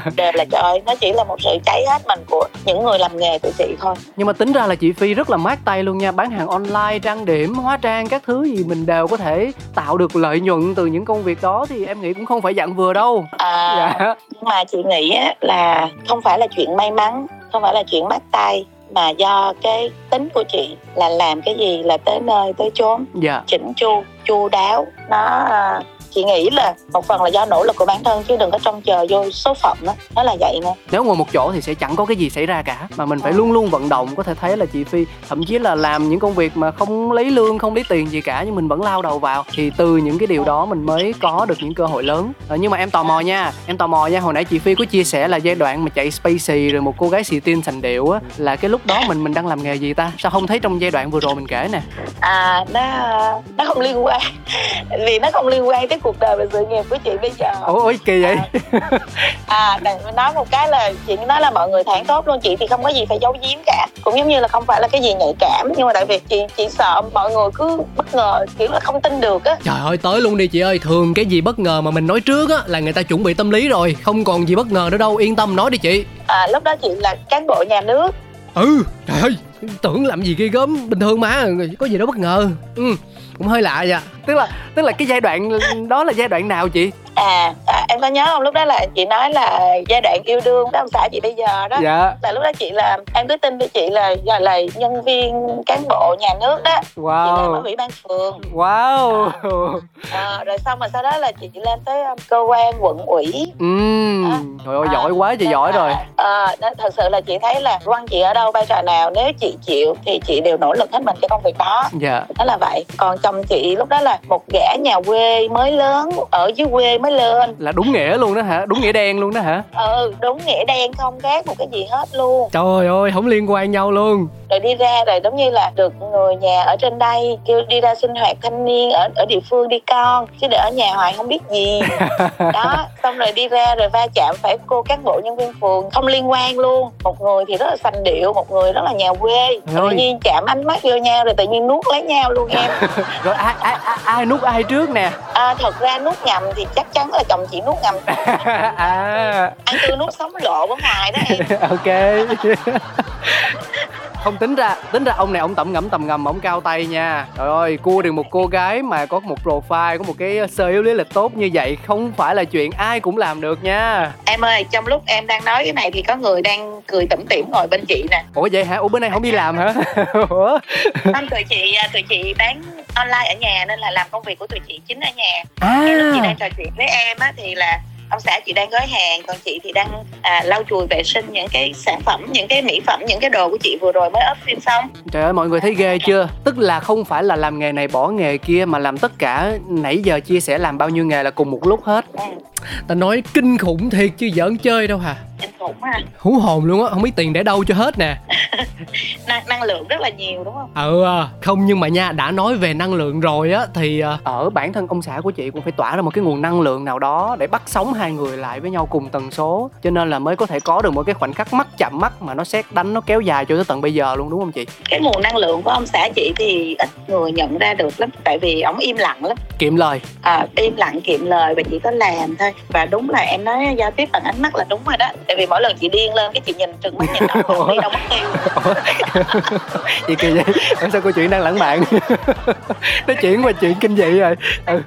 (laughs) Đều là trời nó chỉ là một sự cháy hết mình của những người làm nghề của chị thôi. Nhưng mà tính ra là chị phi rất là mát tay luôn nha bán hàng online trang điểm hóa trang các thứ gì mình đều có thể tạo được lợi nhuận từ những công việc đó thì em nghĩ cũng không phải dạng vừa đâu. À, dạ. nhưng mà chị nghĩ là không phải là chuyện may mắn không phải là chuyện mát tay mà do cái tính của chị là làm cái gì là tới nơi tới chốn dạ. chỉnh chu chu đáo nó à, chị nghĩ là một phần là do nỗ lực của bản thân chứ đừng có trông chờ vô số phận đó nó là vậy nè. Nếu ngồi một chỗ thì sẽ chẳng có cái gì xảy ra cả mà mình phải luôn luôn vận động. Có thể thấy là chị phi thậm chí là làm những công việc mà không lấy lương không lấy tiền gì cả nhưng mình vẫn lao đầu vào. Thì từ những cái điều đó mình mới có được những cơ hội lớn. À, nhưng mà em tò mò nha em tò mò nha. Hồi nãy chị phi có chia sẻ là giai đoạn mà chạy spacey rồi một cô gái xì tin sành điệu á là cái lúc đó mình mình đang làm nghề gì ta? Sao không thấy trong giai đoạn vừa rồi mình kể nè? À nó nó không liên quan. Vì nó không liên quan tới cuộc đời và sự nghiệp của chị bây giờ. Ôi kỳ vậy? À, à nói một cái là chị nói là mọi người thản tốt luôn chị thì không có gì phải giấu giếm cả. Cũng giống như là không phải là cái gì nhạy cảm nhưng mà tại vì chị chị sợ mọi người cứ bất ngờ kiểu là không tin được á. Trời ơi tới luôn đi chị ơi. Thường cái gì bất ngờ mà mình nói trước á là người ta chuẩn bị tâm lý rồi không còn gì bất ngờ nữa đâu. Yên tâm nói đi chị. À lúc đó chị là cán bộ nhà nước. Ừ trời ơi tưởng làm gì ghê gớm bình thường mà có gì đó bất ngờ. Ừ cũng hơi lạ vậy tức là tức là cái giai đoạn đó là giai đoạn nào chị? À, à em có nhớ không? Lúc đó là chị nói là giai đoạn yêu đương đó ông xã chị bây giờ đó. Dạ. Là lúc đó chị là em cứ tin với chị là là, là nhân viên cán bộ nhà nước đó. Wow. chị làm ở ủy ban phường. Wow. À, à, (laughs) rồi xong rồi sau đó là chị lên tới um, cơ quan quận ủy. Ừ à, trời ơi giỏi quá chị giỏi rồi. à, đó, thật sự là chị thấy là quan chị ở đâu vai trò nào nếu chị chịu thì chị đều nỗ lực hết mình cho công việc đó. Dạ. Đó là vậy. Còn chồng chị lúc đó là một gã nhà quê mới lớn ở dưới quê mới lên. Là đúng nghĩa luôn đó hả? Đúng nghĩa đen luôn đó hả? Ừ đúng nghĩa đen không khác một cái gì hết luôn. Trời ơi không liên quan nhau luôn. Rồi đi ra rồi giống như là được người nhà ở trên đây kêu đi ra sinh hoạt thanh niên ở ở địa phương đi con chứ để ở nhà hoài không biết gì. (laughs) Đó xong rồi đi ra rồi va chạm phải cô cán bộ nhân viên phường. Không liên quan luôn. Một người thì rất là sành điệu một người rất là nhà quê. Tự nhiên chạm ánh mắt vô nhau rồi tự nhiên nuốt lấy nhau luôn em. (laughs) Rồi ai ai ai, ai nuốt ai trước nè? À, thật ra nuốt nhầm thì chắc chắn là chồng chị nuốt nhầm (laughs) à. Ăn tư nuốt sống lộ ở ngoài đó em. (laughs) Ok. Không tính ra tính ra ông này ông tẩm ngẫm tầm ngầm ông cao tay nha. Trời ơi cua được một cô gái mà có một profile có một cái sơ yếu lý lịch tốt như vậy không phải là chuyện ai cũng làm được nha. Em ơi trong lúc em đang nói cái này thì có người đang cười tủm tỉm ngồi bên chị nè. Ủa vậy hả? Ủa bữa nay không đi làm hả? (laughs) Ủa? Không tụi chị à, tụi chị bán online ở nhà nên là làm công việc của tụi chị chính ở nhà. À. lúc chị đang trò chuyện với em á thì là ông xã chị đang gói hàng còn chị thì đang à, lau chùi vệ sinh những cái sản phẩm những cái mỹ phẩm những cái đồ của chị vừa rồi mới up phim xong. Trời ơi mọi người thấy ghê chưa? Tức là không phải là làm nghề này bỏ nghề kia mà làm tất cả nãy giờ chia sẻ làm bao nhiêu nghề là cùng một lúc hết. Ừ. ta nói kinh khủng thiệt chứ giỡn chơi đâu hả kinh khủng à. Hú hồn luôn á không biết tiền để đâu cho hết nè. (laughs) Năng, năng lượng rất là nhiều đúng không? Ừ à, không nhưng mà nha đã nói về năng lượng rồi á thì à, ở bản thân ông xã của chị cũng phải tỏa ra một cái nguồn năng lượng nào đó để bắt sống hai người lại với nhau cùng tần số. Cho nên là mới có thể có được một cái khoảnh khắc mắt chạm mắt mà nó xét đánh nó kéo dài cho tới tận bây giờ luôn đúng không chị? Cái nguồn năng lượng của ông xã chị thì ít người nhận ra được lắm tại vì ổng im lặng lắm. Kiệm lời. À, im lặng kiệm lời và chỉ có làm thôi. Và đúng là em nói giao tiếp bằng ánh mắt là đúng rồi đó tại vì mỗi lần chị điên lên cái chị nhìn trừng mắt nhìn ổng đi đâu mất tiêu. Chị (laughs) kỳ vậy em sao câu chuyện đang lãng mạn? (laughs) Nó chuyển qua chuyện kinh dị rồi. Ừ.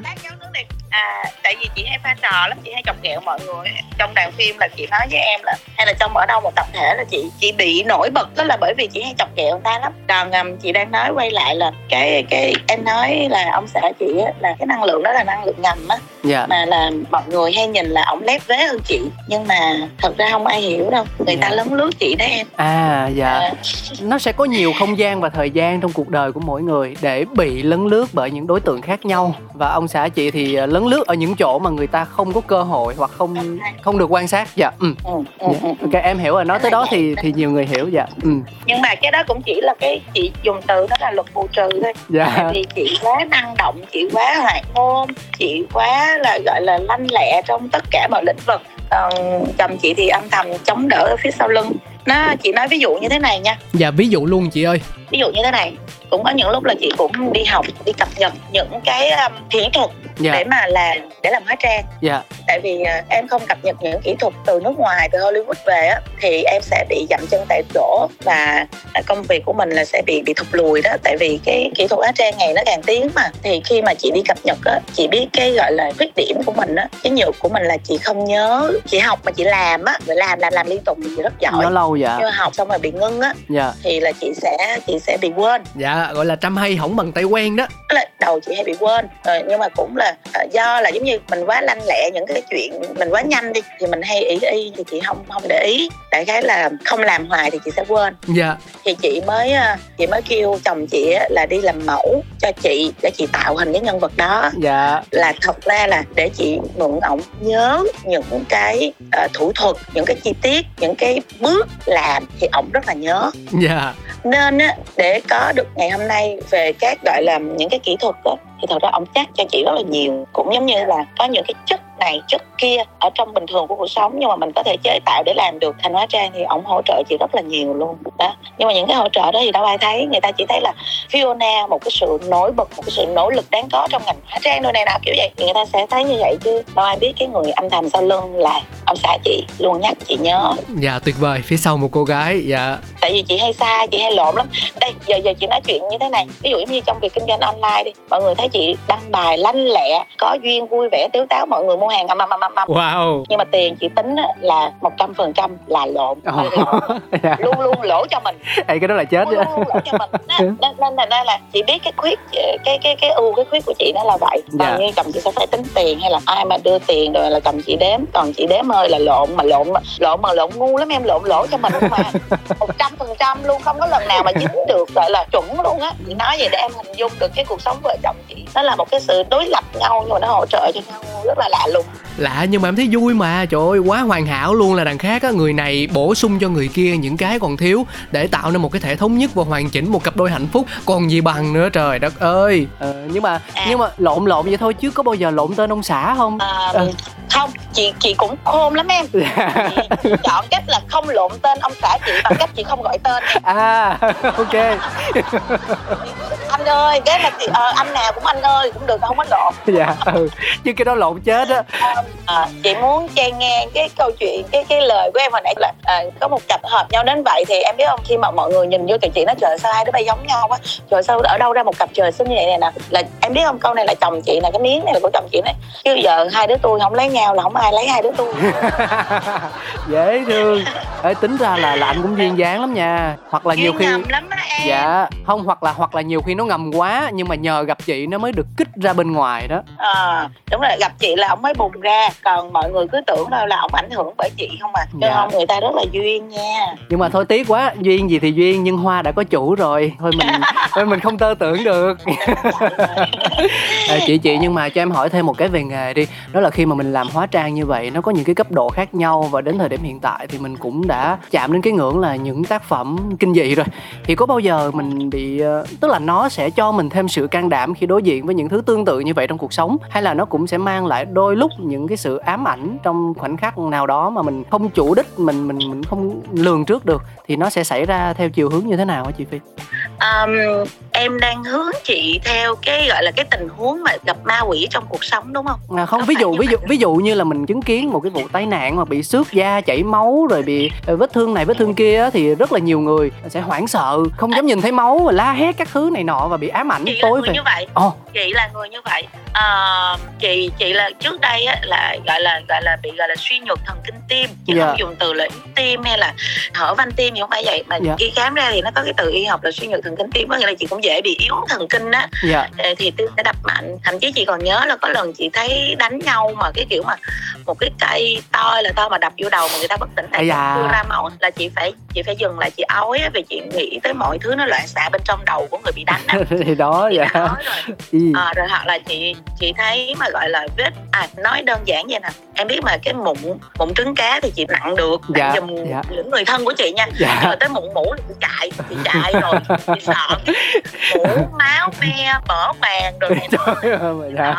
à tại vì chị hay pha trò lắm chị hay chọc ghẹo mọi người. Trong đoàn phim là chị nói với em là hay là trong ở đâu một tập thể là chị chị bị nổi bật đó là bởi vì chị hay chọc ghẹo người ta lắm. Còn um, chị đang nói quay lại là cái cái em nói là ông xã chị á, là cái năng lượng đó là năng lượng ngầm á. Yeah. mà là mọi người hay nhìn là ổng lép vế hơn chị. Nhưng mà thật ra không ai hiểu đâu người yeah. ta lấn lướt chị đó em. À dạ. À. nó sẽ có nhiều không gian và thời gian trong cuộc đời của mỗi người để bị lấn lướt bởi những đối tượng khác nhau. Và ông xã chị thì à, lấn lướt ở những chỗ mà người ta không có cơ hội hoặc không không được quan sát dạ ừ. Ừ, ừ, dạ. ok em hiểu rồi nói tới đó thì thì nhiều người hiểu dạ ừ. nhưng mà cái đó cũng chỉ là cái chị dùng từ đó là luật bù trừ thôi dạ. tại vì chị quá năng động chị quá hoạt ngôn chị quá là gọi là lanh lẹ trong tất cả mọi lĩnh vực còn chồng chị thì âm thầm chống đỡ ở phía sau lưng nó chị nói ví dụ như thế này nha dạ ví dụ luôn chị ơi ví dụ như thế này cũng có những lúc là chị cũng đi học đi cập nhật những cái um, kỹ thuật yeah. Dạ. để mà làm để làm hóa trang yeah. Dạ. tại vì uh, em không cập nhật những kỹ thuật từ nước ngoài từ Hollywood về á thì em sẽ bị dậm chân tại chỗ và công việc của mình là sẽ bị bị thụt lùi đó tại vì cái kỹ thuật hóa trang ngày nó càng tiến mà thì khi mà chị đi cập nhật á chị biết cái gọi là khuyết điểm của mình á cái nhược của mình là chị không nhớ chị học mà chị làm á rồi làm làm làm liên tục thì chị rất giỏi nhớ lâu dạ nhưng học xong rồi bị ngưng á dạ. thì là chị sẽ chị sẽ bị quên. Dạ gọi là trăm hay hỏng bằng tay quen đó. Là đầu chị hay bị quên. Rồi nhưng mà cũng là uh, do là giống như mình quá lanh lẹ những cái chuyện mình quá nhanh đi thì mình hay ý y thì chị không không để ý. Đại khái là không làm hoài thì chị sẽ quên. Dạ. Thì chị mới uh, chị mới kêu chồng chị là đi làm mẫu cho chị để chị tạo hình cái nhân vật đó. Dạ. Là thật ra là để chị mượn ổng nhớ những cái uh, thủ thuật những cái chi tiết những cái bước làm thì ổng rất là nhớ. Dạ. Nên á để có được ngày hôm nay về các gọi là những cái kỹ thuật đó, thì thật ra ổng chắc cho chị rất là nhiều. Cũng giống như là có những cái chất này chất kia ở trong bình thường của cuộc sống nhưng mà mình có thể chế tạo để làm được. Thành hóa trang thì ổng hỗ trợ chị rất là nhiều luôn. Đó. Nhưng mà những cái hỗ trợ đó thì đâu ai thấy. Người ta chỉ thấy là Fiona một cái sự nổi bật một cái sự nỗ lực đáng có trong ngành hóa trang nơi này nào kiểu vậy. Thì người ta sẽ thấy như vậy chứ đâu ai biết cái người âm thầm sau lưng là ông xã chị. Luôn nhắc chị nhớ. Dạ tuyệt vời. Phía sau một cô gái dạ. Tại vì chị hay sai chị hay lộn lắm. Đây giờ giờ chị nói chuyện như thế này. Ví dụ như trong việc kinh doanh online đi mọi người thấy chị đăng bài lanh lẹ có duyên vui vẻ tiếu táo mọi người mua hàng âm âm âm âm wow. Nhưng mà tiền chị tính là một trăm phần trăm là lộn oh. (laughs) luôn luôn lỗ cho mình. Ê, cái đó là chết luôn, luôn lỗ cho mình (laughs) nên, nên, nên, nên là chị biết cái khuyết cái cái cái ưu cái khuyết của chị nó là vậy. Còn yeah. Dạ. như chồng chị sẽ phải tính tiền hay là ai mà đưa tiền rồi là chồng chị đếm. Còn chị đếm ơi là lộn mà lộn lộn mà lộn ngu lắm em lộn lỗ cho mình mà (laughs) một trăm phần trăm luôn không có lần nào mà dính được gọi là chuẩn luôn á. Chị nói vậy để em hình dung được cái cuộc sống vợ chồng chị nó là một cái sự đối lập nhau nhưng mà nó hỗ trợ cho nhau rất là lạ lùng. Lạ nhưng mà em thấy vui mà. Trời ơi quá hoàn hảo luôn là đằng khác á. Người này bổ sung cho người kia những cái còn thiếu để tạo nên một cái thể thống nhất và hoàn chỉnh một cặp đôi hạnh phúc. Còn gì bằng nữa trời đất ơi. Ờ, nhưng mà à. nhưng mà lộn lộn vậy thôi chứ có bao giờ lộn tên ông xã không? À, à. không chị chị cũng khôn lắm em. (laughs) Chị chọn cách là không lộn tên ông xã chị bằng cách chị không gọi tên. À (laughs) ok (laughs) anh ơi cái là chị ờ, anh nào cũng anh ơi cũng được không có lộn. (laughs) Dạ ừ chứ cái đó lộn chết á. À, chị muốn chen nghe cái câu chuyện cái cái lời của em hồi nãy là à, có một cặp hợp nhau đến vậy thì em biết không khi mà mọi người nhìn vô tụi chị nói trời sao hai đứa bay giống nhau quá trời sao ở đâu ra một cặp trời xinh như vậy này nè. Là em biết không câu này là chồng chị này cái miếng này là của chồng chị này chứ giờ hai đứa tôi không lấy nhau là không ai lấy hai đứa tôi. (laughs) Dễ thương. Ê, tính ra là là anh cũng duyên dáng lắm nha. Hoặc là nhiều khi lắm đó em. dạ không hoặc là hoặc là nhiều khi nó ngầm quá nhưng mà nhờ gặp chị nó mới được kích ra bên ngoài đó. À, đúng rồi gặp chị là ông mới bùng ra còn mọi người cứ tưởng đâu là ông ảnh hưởng bởi chị không à. Chứ dạ. không người ta rất là duyên nha. Nhưng mà thôi tiếc quá duyên gì thì duyên nhưng hoa đã có chủ rồi. Thôi mình (laughs) thôi mình không tơ tưởng được. (laughs) À, chị chị nhưng mà cho em hỏi thêm một cái về nghề đi. Đó là khi mà mình làm hóa trang như vậy nó có những cái cấp độ khác nhau và đến thời điểm hiện tại thì mình cũng đã chạm đến cái ngưỡng là những tác phẩm kinh dị rồi. Thì có bao giờ mình bị ờ, tức là nó sẽ cho mình thêm sự can đảm khi đối diện với những thứ tương tự như vậy trong cuộc sống hay là nó cũng sẽ mang lại đôi lúc những cái sự ám ảnh trong khoảnh khắc nào đó mà mình không chủ đích, mình mình mình không lường trước được thì nó sẽ xảy ra theo chiều hướng như thế nào hả chị Phi? Um, em đang hướng chị theo cái gọi là cái tình huống mà gặp ma quỷ trong cuộc sống đúng không? À, không, không ví dụ ví dụ ví dụ như là mình chứng kiến một cái vụ tai nạn hoặc bị xước da chảy máu rồi bị ờ, vết thương này vết thương kia thì rất là nhiều người sẽ hoảng sợ không dám nhìn thấy máu và la hét các thứ này nọ và bị ám ảnh chị tối là người như vậy oh. chị là người như vậy à, chị chị là trước đây á, là gọi là gọi là bị gọi là suy nhược thần kinh tim chứ yeah. không dùng từ là tim hay là thở van tim thì không phải vậy mà yeah. khi khám ra thì nó có cái từ y học là suy nhược thần kinh tim có nghĩa là chị cũng dễ bị yếu thần kinh á yeah. thì tim sẽ đập mạnh thậm chí chị còn nhớ là có lần chị thấy đánh nhau mà cái kiểu mà một cái cây to là to mà đập vô đầu mà người ta bất tỉnh này đưa ra máu là chị phải chị phải dừng lại chị ói á vì chị nghĩ tới mọi thứ nó loạn xạ bên trong đầu của người bị đánh á (laughs) thì đó vậy rồi. (laughs) Ừ. À, rồi hoặc là chị chị thấy mà gọi là vết à nói đơn giản vậy nè em biết mà cái mụn mụn trứng cá thì chị nặng được dạ, dùm dạ. những người thân của chị nha dạ. rồi tới mụn mũ thì chị chạy chị chạy rồi chị (laughs) sợ. Mũ máu me mở màng rồi (laughs) này nọ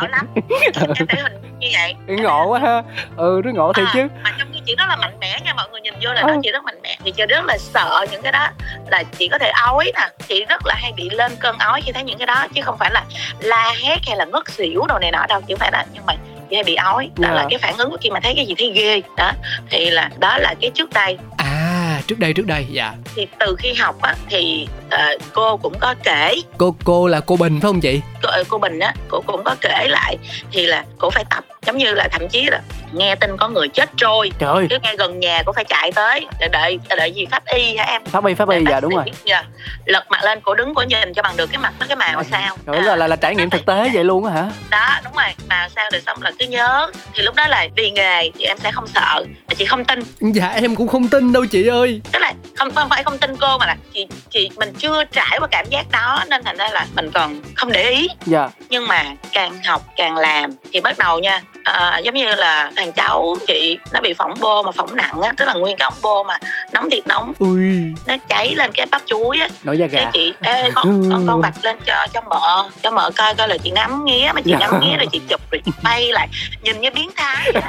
sợ lắm. thấy hình như vậy. Ngộ quá ha. Ừ nó ngộ thiệt à, chứ. mà trong khi chị rất là mạnh mẽ nha mọi người nhìn vô là ừ. chị rất mạnh mẽ. Thì chị rất là sợ những cái đó. Là chị có thể ói nè. Chị rất là hay bị lên cơn ói khi thấy những cái đó. Chứ không phải là la hét hay là ngất xỉu đồ này nọ đâu. Chứ phải là nhưng mà chị hay bị ói. Đó yeah. là dạ. cái phản ứng khi mà thấy cái gì thấy ghê. Đó. Thì là đó là cái trước đây. À trước đây trước đây. Dạ. Thì từ khi học á thì uh, cô cũng có kể. Cô cô là cô bình phải không chị? Cô, ờ, cô bình á cô cũng có kể lại thì là cô phải tập giống như là thậm chí là nghe tin có người chết trôi trời cứ ngay gần nhà cũng phải chạy tới để đợi đợi gì pháp y hả em? Pháp y pháp y dạ đúng rồi. dạ. lật mặt lên cổ đứng cổ nhìn cho bằng được cái mặt nó cái màu sao. rồi à, là, là là trải nghiệm thực tế vậy luôn á hả? Đó đúng rồi. Màu sao rồi xong là cứ nhớ. Thì lúc đó là vì nghề thì em sẽ không sợ. Chị không tin. Dạ em cũng không tin đâu chị ơi. Tức là không không phải không tin cô mà là chị chị mình chưa trải qua cảm giác đó nên thành ra là mình còn không để ý. Dạ. Nhưng mà càng học càng làm thì bắt đầu nha à, giống như là thằng cháu chị nó bị phỏng bô mà phỏng nặng á tức là nguyên cái ống bô mà nóng thiệt nóng. Ui. nó cháy lên cái bắp chuối á. Nổi da gà. Chị ê con (laughs) con con vạch lên cho cho mợ cho mợ coi coi là chị ngắm nghía mà chị dạ. ngắm nghía rồi chị chụp rồi chị bay lại nhìn như biến thái (laughs)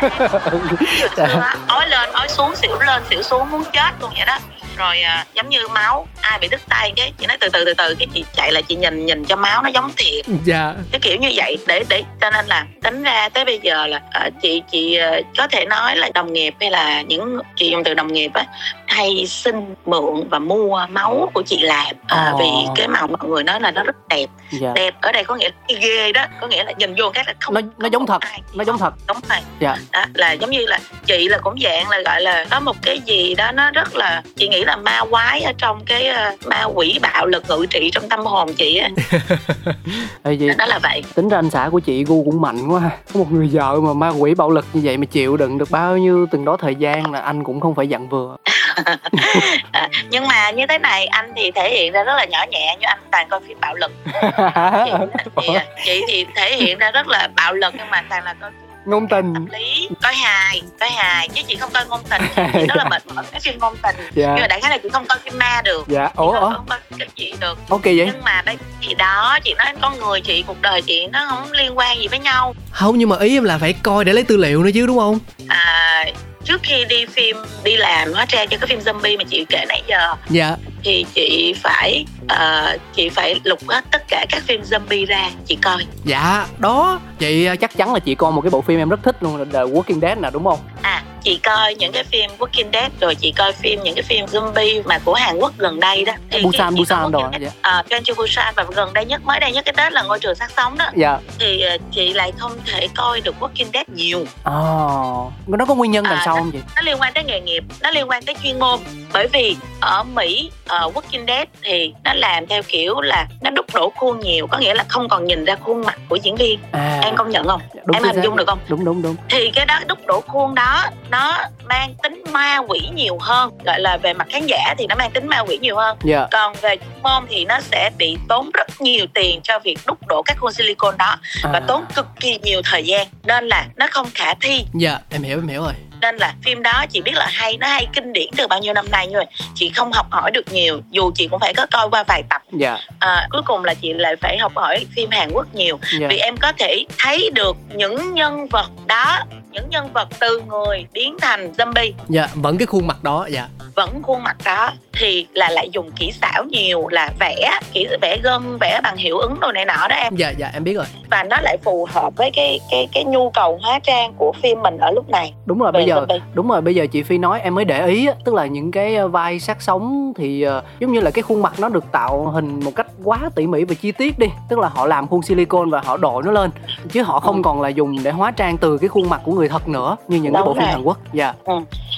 dạ. ói lên ói xuống xỉu lên xỉu xuống muốn chết luôn vậy đó. Rồi à, giống như máu ai bị đứt tay cái chị nói từ từ từ từ cái chị chạy lại chị nhìn nhìn cho máu nó giống thiệt. Dạ. Cái kiểu như vậy để để cho nên là tính ra tới bây giờ là à, chị chị à, có thể nói là đồng nghiệp hay là những chị dùng từ đồng nghiệp á hay xin mượn và mua máu của chị làm à, oh. vì cái màu mọi người nói là nó rất đẹp dạ. đẹp ở đây có nghĩa là ghê đó có nghĩa là nhìn vô cái là không nó nó giống thật ai. nó giống thật đúng rồi dạ. đó, là giống như là chị là cũng dạng là gọi là có một cái gì đó nó rất là chị nghĩ là ma quái ở trong cái uh, ma quỷ bạo lực ngự trị trong tâm hồn chị á (laughs) đó là vậy tính ra anh xã của chị gu cũng mạnh quá có một người vợ mà ma quỷ bạo lực như vậy mà chịu đựng được bao nhiêu từng đó thời gian là anh cũng không phải dặn vừa. (laughs) À, nhưng mà như thế này anh thì thể hiện ra rất là nhỏ nhẹ như anh toàn coi phim bạo lực. (laughs) Chị, thì, chị thì thể hiện ra rất là bạo lực nhưng mà toàn là coi ngôn tình. Tâm lý. Coi hài coi hài. Chứ chị không coi ngôn tình. (laughs) Chị đó là mệt mỏi cái phim ngôn tình. Dạ. nhưng mà đại khái là chị không coi phim ma được. Dạ ủa không, không coi cái gì được. Ok vậy? Nhưng mà đây thì đó chị nói con người chị cuộc đời chị nó không liên quan gì với nhau. Không nhưng mà ý em là phải coi để lấy tư liệu nữa chứ đúng không? À trước khi đi phim đi làm hóa trang cho cái phim zombie mà chị kể nãy giờ dạ. thì chị phải uh, chị phải lục hết tất cả các phim zombie ra chị coi. Dạ đó. Chị ờ, chắc chắn là chị coi một cái bộ phim em rất thích luôn là The Walking Dead nè đúng không? À chị coi những cái phim Walking Dead rồi chị coi phim những cái phim zombie mà của Hàn Quốc gần đây đó. Thì Busan Busan rồi dạ. à, Train to Busan và gần đây nhất mới đây nhất cái Tết là ngôi trường sát sống đó. Dạ. Thì uh, chị lại không thể coi được Walking Dead nhiều. Ồ, oh. nó có nguyên nhân đằng à, sau không chị? Nó liên quan tới nghề nghiệp, nó liên quan tới chuyên môn. Bởi vì ở Mỹ uh, Walking Dead thì nó làm theo kiểu là nó đúc đổ khuôn nhiều có nghĩa là không còn nhìn ra khuôn mặt của diễn viên. À, em công nhận không? Đúng em hình dung được không? Đúng đúng đúng. Thì cái đó đúc đổ khuôn đó nó mang tính ma quỷ nhiều hơn gọi là về mặt khán giả thì nó mang tính ma quỷ nhiều hơn. Yeah. Dạ. còn về môn thì nó sẽ bị tốn rất nhiều tiền cho việc đúc đổ các khuôn silicon đó à. và tốn cực kỳ nhiều thời gian. Nên là nó không khả thi. Dạ yeah, em hiểu em hiểu rồi nên là phim đó chị biết là hay nó hay kinh điển từ bao nhiêu năm nay nhưng mà chị không học hỏi được nhiều dù chị cũng phải có coi qua vài tập yeah. Dạ. à, cuối cùng là chị lại phải học hỏi phim Hàn Quốc nhiều yeah. Dạ. vì em có thể thấy được những nhân vật đó những nhân vật từ người biến thành zombie. Dạ vẫn cái khuôn mặt đó dạ. Vẫn khuôn mặt đó thì là lại dùng kỹ xảo nhiều là vẽ kỹ vẽ gân vẽ bằng hiệu ứng đồ này nọ đó em. Dạ dạ em biết rồi. Và nó lại phù hợp với cái cái cái nhu cầu hóa trang của phim mình ở lúc này. Đúng rồi bây giờ zombie. đúng rồi bây giờ chị phi nói em mới để ý tức là những cái ờ, vai sát sống thì uh, giống như là cái khuôn mặt nó được tạo hình một cách quá tỉ mỉ và chi tiết đi. Tức là họ làm khuôn silicon và họ đội nó lên chứ họ không ừ. còn là dùng để hóa trang từ cái khuôn mặt của người thật nữa như những Đúng cái bộ phim Hàn Quốc dạ yeah. ừ.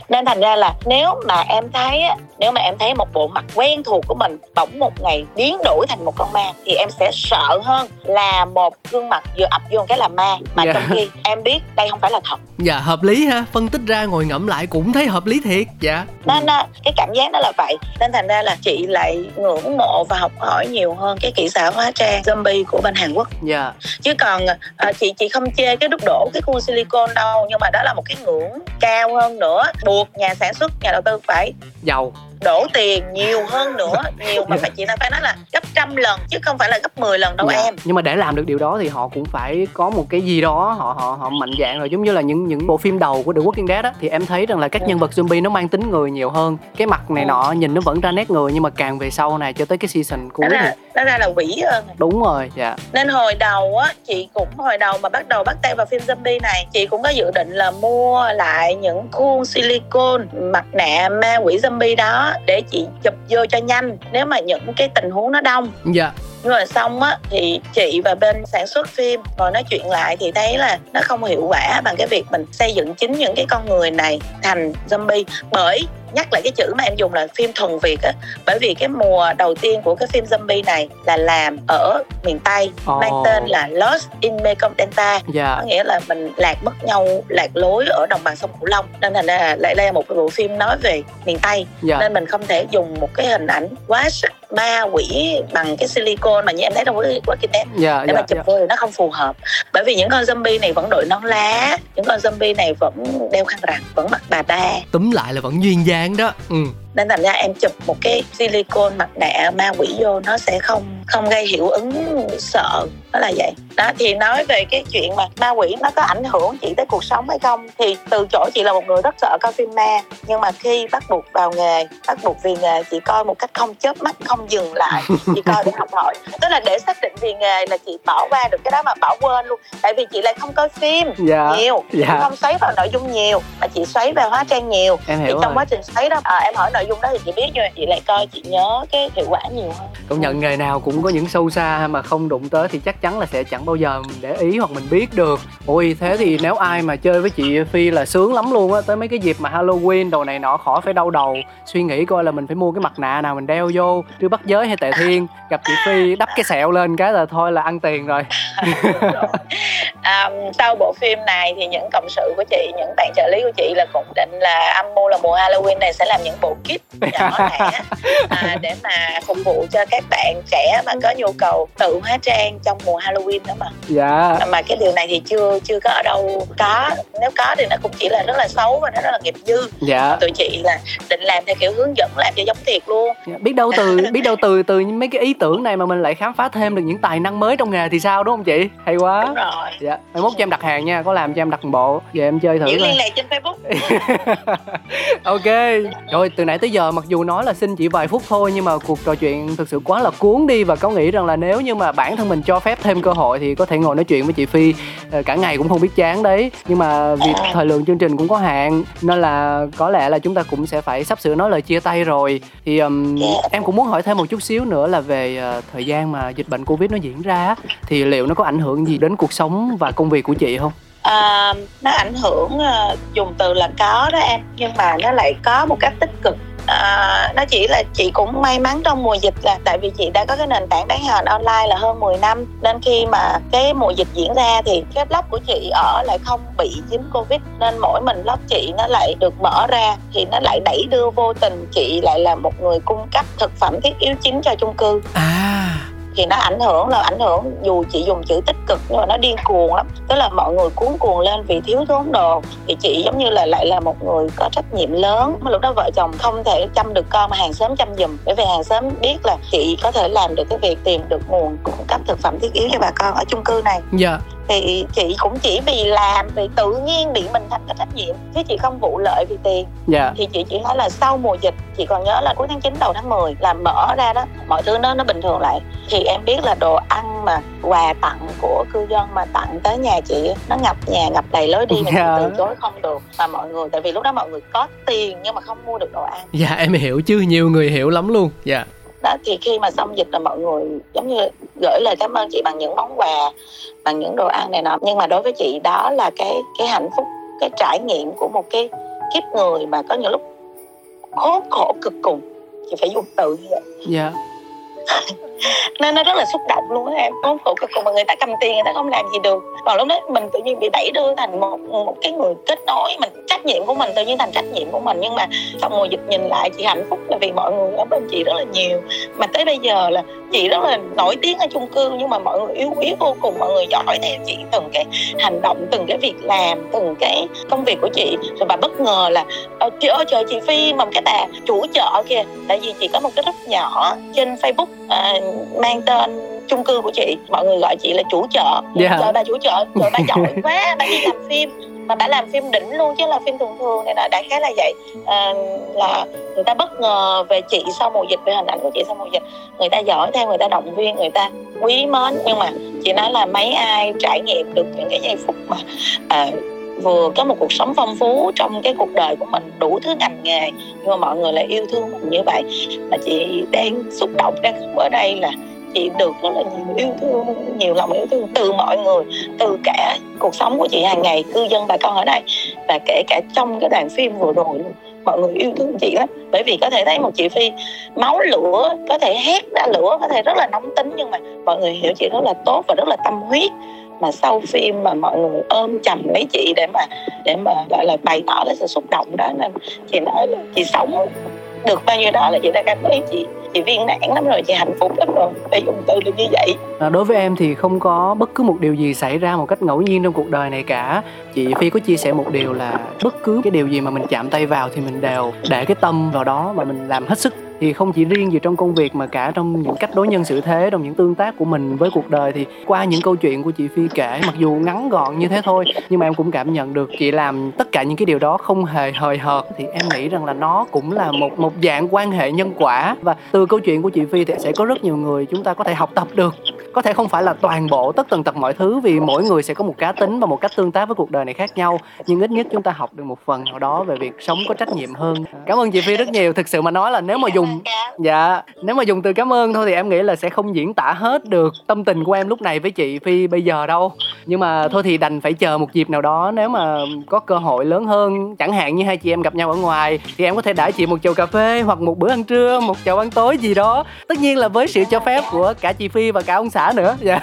Nên thành ra là nếu mà em thấy nếu mà em thấy một bộ mặt quen thuộc của mình bỗng một ngày biến đổi thành một con ma thì em sẽ sợ hơn là một gương mặt vừa ập vô cái là ma. Mà. Dạ. trong khi em biết đây không phải là thật. Dạ hợp lý ha. Phân tích ra ngồi ngẫm lại cũng thấy hợp lý thiệt. Dạ. Nên cái cảm giác đó là vậy. Nên thành ra là chị lại ngưỡng mộ và học hỏi nhiều hơn cái kỹ xảo hóa trang zombie của bên Hàn Quốc. Dạ. Chứ còn à, chị chị không chê cái đúc đổ cái khuôn silicon đâu nhưng mà đó là một cái ngưỡng cao hơn nữa buộc nhà sản xuất nhà đầu tư phải giàu đổ tiền nhiều hơn nữa. Nhiều mà phải chị nói phải nói là gấp trăm lần chứ không phải là gấp 10 lần đâu dạ. em. Nhưng mà để làm được điều đó thì họ cũng phải có một cái gì đó họ họ họ mạnh dạng rồi. Giống như là những những bộ phim đầu của The Walking Dead á thì em thấy rằng là các ừ. nhân vật zombie nó mang tính người nhiều hơn. Cái mặt này ừ. nọ nhìn nó vẫn ra nét người nhưng mà càng về sau này cho tới cái season cuối nó ra, thì nó ra là quỷ hơn. Đúng rồi dạ. Nên hồi đầu á chị cũng hồi đầu mà bắt đầu bắt tay vào phim zombie này chị cũng có dự định là mua lại những khuôn silicon mặt nạ ma quỷ zombie đó để chị chụp vô cho nhanh nếu mà những cái tình huống nó đông. Dạ. Nhưng mà xong á thì chị và bên sản xuất phim rồi nói chuyện lại thì thấy là nó không hiệu quả bằng cái việc mình xây dựng chính những cái con người này thành zombie. Bởi nhắc lại cái chữ mà em dùng là phim thuần việt á bởi vì cái mùa đầu tiên của cái phim zombie này là làm ở miền tây oh. mang tên là Lost in Mekong Delta yeah. Dạ. có nghĩa là mình lạc mất nhau lạc lối ở đồng bằng sông cửu long nên thành ra lại đây là một cái bộ phim nói về miền tây yeah. Dạ. nên mình không thể dùng một cái hình ảnh quá sắc ma quỷ bằng cái silicon mà như em thấy trong cái quá kinh yeah, để yeah, mà chụp yeah. vô thì nó không phù hợp bởi vì những con zombie này vẫn đội nón lá những con zombie này vẫn đeo khăn rằn vẫn mặc bà ba túm lại là vẫn duyên dáng đó ừ nên thành ra em chụp một cái silicon mặt nạ ma quỷ vô nó sẽ không không gây hiệu ứng sợ đó là vậy đó thì nói về cái chuyện mà ma quỷ nó có ảnh hưởng chị tới cuộc sống hay không thì từ chỗ chị là một người rất sợ coi phim ma nhưng mà khi bắt buộc vào nghề bắt buộc vì nghề chị coi một cách không chớp mắt không dừng lại chị coi để học hỏi tức là để xác định vì nghề là chị bỏ qua được cái đó mà bỏ quên luôn tại vì chị lại không coi phim yeah. Dạ, nhiều yeah. dạ. không xoáy vào nội dung nhiều mà chị xoáy vào hóa trang nhiều em hiểu thì trong rồi. quá trình xoáy đó à, em hỏi nội dung đó thì chị biết nhưng mà chị lại coi chị nhớ cái hiệu quả nhiều hơn. Công nhận nghề nào cũng có những sâu xa mà không đụng tới thì chắc chắn là sẽ chẳng bao giờ mình để ý hoặc mình biết được. Ôi thế thì nếu ai mà chơi với chị phi là sướng lắm luôn á tới mấy cái dịp mà halloween đồ này nọ khỏi phải đau đầu suy nghĩ coi là mình phải mua cái mặt nạ nào mình đeo vô trưa bắt giới hay tệ thiên. Gặp chị phi đắp cái sẹo lên cái là thôi là ăn tiền rồi. (laughs) À, sau bộ phim này thì những cộng sự của chị những bạn trợ lý của chị là cũng định là âm mưu là mùa halloween này sẽ làm những bộ kit nhỏ lẻ à, để mà phục vụ cho các bạn trẻ mà có nhu cầu tự hóa trang trong mùa halloween đó mà. Dạ. Mà cái điều này thì chưa chưa có ở đâu có. Nếu có thì nó cũng chỉ là rất là xấu và nó rất là nghiệp dư. Dạ. Tụi chị là định làm theo kiểu hướng dẫn làm cho giống thiệt luôn. Dạ. biết đâu từ (laughs) biết đâu từ từ mấy cái ý tưởng này mà mình lại khám phá thêm được những tài năng mới trong nghề thì sao đúng không chị? Hay quá. Đúng rồi. Dạ mai mốt cho em đặt hàng nha có làm cho em đặt một bộ. Về em chơi thử Giữ liên lạc trên facebook. (laughs) Ok. Rồi từ nãy tới giờ mặc dù nói là xin chỉ vài phút thôi nhưng mà cuộc trò chuyện thực sự quá là cuốn đi và có nghĩ rằng là nếu như mà bản thân mình cho phép thêm cơ hội thì có thể ngồi nói chuyện với chị phi ờ, cả ngày cũng không biết chán đấy. Nhưng mà vì thời lượng chương trình cũng có hạn nên là có lẽ là chúng ta cũng sẽ phải sắp sửa nói lời chia tay rồi. Thì um, em cũng muốn hỏi thêm một chút xíu nữa là về uh, thời gian mà dịch bệnh covid nó diễn ra thì liệu nó có ảnh hưởng gì đến cuộc sống và công việc của chị không? À, nó ảnh hưởng ờ, dùng từ là có đó em nhưng mà nó lại có một cách tích cực à, nó chỉ là chị cũng may mắn trong mùa dịch là tại vì chị đã có cái nền tảng bán hàng online là hơn 10 năm. Nên khi mà cái mùa dịch diễn ra thì cái blog của chị ở lại không bị dính covid. Nên mỗi mình blog chị nó lại được mở ra thì nó lại đẩy đưa vô tình chị lại là một người cung cấp thực phẩm thiết yếu chính cho chung cư. À thì nó ảnh hưởng là ảnh hưởng dù chị dùng chữ tích cực nhưng mà nó điên cuồng lắm. Tức là mọi người cuốn cuồng lên vì thiếu thốn đồ. Thì chị giống như là lại là một người có trách nhiệm lớn. Lúc đó vợ chồng không thể chăm được con mà hàng xóm chăm giùm bởi vì hàng xóm biết là chị có thể làm được cái việc tìm được nguồn cung cấp thực phẩm thiết yếu cho bà con ở chung cư này. Dạ. Thì chị cũng chỉ vì làm vì tự nhiên bị mình thành cái trách nhiệm. Chứ chị không vụ lợi vì tiền. Dạ. Thì chị chỉ nói là sau mùa dịch chị còn nhớ là cuối tháng 9 đầu tháng 10 là mở ra đó. Mọi thứ nó nó bình thường lại. Thì em biết là đồ ăn mà quà tặng của cư dân mà tặng tới nhà chị nó ngập nhà ngập đầy lối đi mà chị Dạ. từ chối không được. Mà mọi người tại vì lúc đó mọi người có tiền nhưng mà không mua được đồ ăn. Dạ em hiểu chứ nhiều người hiểu lắm luôn. Dạ. Đó thì khi mà xong dịch là mọi người giống như gửi lời cảm ơn chị bằng những món quà bằng những đồ ăn này nọ. Nhưng mà đối với chị đó là cái cái hạnh phúc cái trải nghiệm của một cái kiếp người mà có những lúc khốn khổ cực cùng. Chị phải dùng từ như vậy. Dạ (laughs) (laughs) nên nó rất là xúc động luôn á em. Cũng khổ cực cùng mà người ta cầm tiền người ta không làm gì được. Còn lúc đó mình tự nhiên bị đẩy đưa thành một một cái người kết nối. Mình trách nhiệm của mình tự nhiên thành trách nhiệm của mình. Nhưng mà sau mùa dịch nhìn lại chị hạnh phúc là vì mọi người ở bên chị rất là nhiều. Mà tới bây giờ là chị rất là nổi tiếng ở chung cư nhưng mà mọi người yêu quý vô cùng. Mọi người giỏi theo chị từng cái hành động từng cái việc làm từng cái công việc của chị. Rồi bà bất ngờ là ờ, chị ơi trời chị phi mà cái bà chủ chợ kìa. Tại vì chị có một cái group nhỏ trên facebook à, mang tên chung cư của chị. Mọi người gọi chị là chủ chợ. Dạ. trời bà chủ chợ. Trời bà giỏi (laughs) quá bà đi làm phim. Mà bà làm phim đỉnh luôn chứ là phim thường thường này là đại khái là vậy. À, là người ta bất ngờ về chị sau mùa dịch về hình ảnh của chị sau mùa dịch. Người ta giỏi theo người ta động viên người ta quý mến. Nhưng mà chị nói là mấy ai trải nghiệm được những cái giây phút mà à, vừa có một cuộc sống phong phú trong cái cuộc đời của mình, đủ thứ ngành nghề, nhưng mà mọi người lại yêu thương mình như vậy. Mà chị đang xúc động đang khóc ở đây là chị được rất là nhiều yêu thương, nhiều lòng yêu thương từ mọi người, từ cả cuộc sống của chị hàng ngày, cư dân bà con ở đây, và kể cả trong cái đoàn phim vừa rồi luôn. Mọi người yêu thương chị lắm. Bởi vì có thể thấy một chị phi máu lửa, có thể hét ra lửa, có thể rất là nóng tính, nhưng mà mọi người hiểu chị rất là tốt và rất là tâm huyết mà sau phim mà mọi người ôm chầm lấy chị để mà để mà gọi là bày tỏ cái sự xúc động đó nên chị nói là chị sống được bao nhiêu đó là chị đã cảm thấy chị. Chị viên mãn lắm rồi chị hạnh phúc lắm rồi. Phải dùng từ là như vậy. À, đối với em thì không có bất cứ một điều gì xảy ra một cách ngẫu nhiên trong cuộc đời này cả. Chị phi có chia sẻ một điều là bất cứ cái điều gì mà mình chạm tay vào thì mình đều để cái tâm vào đó và mình làm hết sức thì không chỉ riêng gì trong công việc mà cả trong những cách đối nhân xử thế, trong những tương tác của mình với cuộc đời. Thì qua những câu chuyện của chị phi kể, mặc dù ngắn gọn như thế thôi, nhưng mà em cũng cảm nhận được chị làm tất cả những cái điều đó không hề hời hợt. Thì em nghĩ rằng là nó cũng là một một dạng quan hệ nhân quả. Và từ câu chuyện của chị phi thì sẽ có rất nhiều người chúng ta có thể học tập được có thể không phải là toàn bộ tất tần tật mọi thứ vì mỗi người sẽ có một cá tính và một cách tương tác với cuộc đời này khác nhau nhưng ít nhất chúng ta học được một phần nào đó về việc sống có trách nhiệm hơn. Cảm ơn chị phi rất nhiều. Thực sự mà nói là nếu mà dùng dạ. Nếu mà dùng từ cảm ơn thôi thì em nghĩ là sẽ không diễn tả hết được tâm tình của em lúc này với chị phi bây giờ đâu. Nhưng mà thôi thì đành phải chờ một dịp nào đó nếu mà có cơ hội lớn hơn. Chẳng hạn như hai chị em gặp nhau ở ngoài thì em có thể đãi chị một chầu cà phê hoặc một bữa ăn trưa một chầu ăn tối gì đó. Tất nhiên là với sự cho phép của cả chị phi và cả ông xã nữa. Dạ.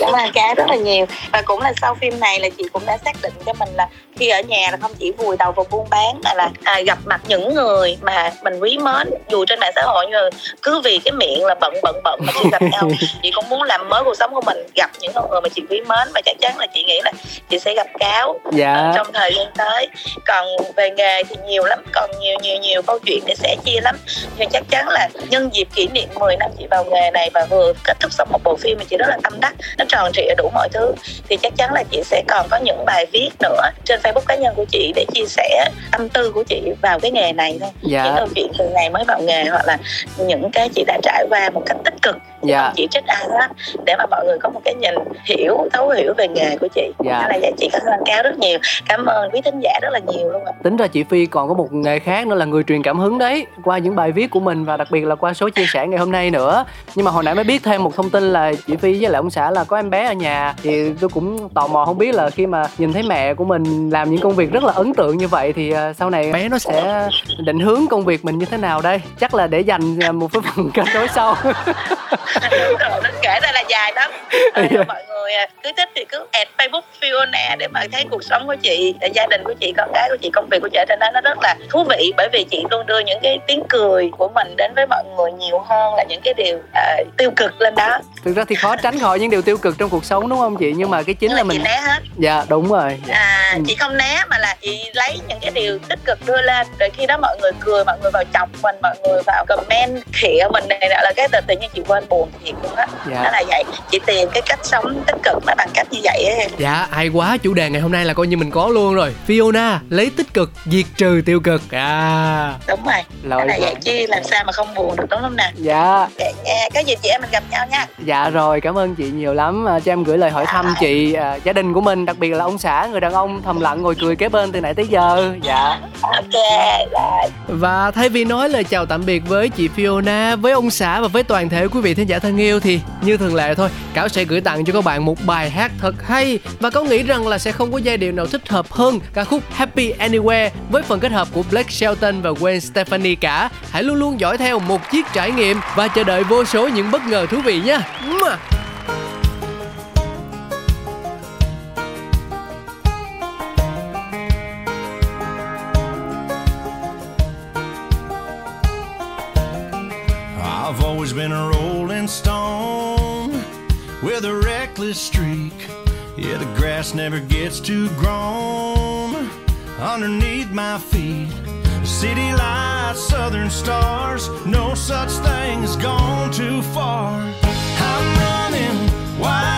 Cảm ơn cá rất là nhiều. Và cũng là sau phim này là chị cũng đã xác định cho mình là khi ở nhà là không chỉ vùi đầu vào buôn bán mà là à, gặp mặt những người mà mình quý mến. Dù trên mạng xã hội nhưng mà cứ vì cái miệng là bận bận bận mà chưa gặp nhau (laughs) chị cũng muốn làm mới cuộc sống của mình. Gặp những con người mà chị quý mến và chắc chắn là chị nghĩ là chị sẽ gặp cáo dạ. trong thời gian tới. Còn về nghề thì nhiều lắm còn nhiều nhiều nhiều câu chuyện để sẻ chia lắm. Nhưng chắc chắn là nhân dịp kỷ niệm 10 năm chị vào nghề này và vừa kết thúc xong một bộ phim mà chị rất là tâm đắc nó tròn trịa đủ mọi thứ. Thì chắc chắn là chị sẽ còn có những bài viết nữa trên facebook cá nhân của chị để chia sẻ tâm tư của chị vào cái nghề này thôi. Những dạ câu chuyện từ ngày mới vào nghề hoặc là những cái chị đã trải qua một cách tích cực. Dạ. không chỉ trích ai hết để mà mọi người có một cái nhìn hiểu thấu hiểu về nghề của chị. Dạ. là vậy chị cảm ơn cáo rất nhiều. Cảm ơn quý thính giả rất là nhiều luôn ạ. Tính ra chị phi còn có một nghề khác nữa là người truyền cảm hứng đấy qua những bài viết của mình và đặc biệt là qua số chia sẻ ngày hôm nay nữa. Nhưng mà hồi nãy mới biết thêm một thông tin là chị phi với lại ông xã là có em bé ở nhà thì tôi cũng tò mò không biết là khi mà nhìn thấy mẹ của mình làm những công việc rất là ấn tượng như vậy thì uh, sau này bé nó sẽ định hướng công việc mình như thế nào đây? Chắc là để dành à, một phần kết nối sau. Nó kể ra là dài lắm. À, mọi người à, cứ thích thì cứ add facebook Fiona để mà thấy cuộc sống của chị gia đình của chị con cái của chị công việc của chị. Trên đó nó rất là thú vị bởi vì chị luôn đưa những cái tiếng cười của mình đến với mọi người nhiều hơn là những cái điều uh, tiêu cực lên đó thực ra thì khó tránh khỏi những điều tiêu cực trong cuộc sống đúng không chị? Nhưng mà cái chính là, là mình né hết. Dạ đúng rồi. À ừ. chị không né mà là chị lấy những cái điều tích cực đưa lên. Rồi khi đó mọi người cười mọi người vào chọc mình mọi người vào comment khịa mình này là cái tự nhiên chị quên buồn thiệt luôn á. Dạ. đó là vậy. Chị tìm cái cách sống tích cực nó bằng cách như vậy á em. Dạ hay quá. Chủ đề ngày hôm nay là coi như mình có luôn rồi. Fiona lấy tích cực diệt trừ tiêu cực. À. Đúng rồi. Là vậy chứ làm sao mà không buồn được đúng không nè? Dạ. Dạ nha có gì chị em mình gặp nhau nha dạ rồi cảm ơn chị nhiều lắm. À, cho em gửi lời hỏi thăm chị à, gia đình của mình đặc biệt là ông xã người đàn ông thầm lặng ngồi cười kế bên từ nãy tới giờ. Dạ. Ok rồi và thay vì nói lời chào tạm biệt với chị Fiona với ông xã và với toàn thể quý vị thính giả thân yêu thì như thường lệ thôi cáo sẽ gửi tặng cho các bạn một bài hát thật hay và có nghĩ rằng là sẽ không có giai điệu nào thích hợp hơn ca khúc Happy Anywhere với phần kết hợp của Blake Shelton và Gwen Stefani cả. Hãy luôn luôn dõi theo một chiếc trải nghiệm và chờ đợi vô số những bất ngờ thú vị nhé I've always been a rolling stone with a reckless streak. Yeah, the grass never gets too grown underneath my feet. City lights, southern stars, no such thing as gone too far. I'm running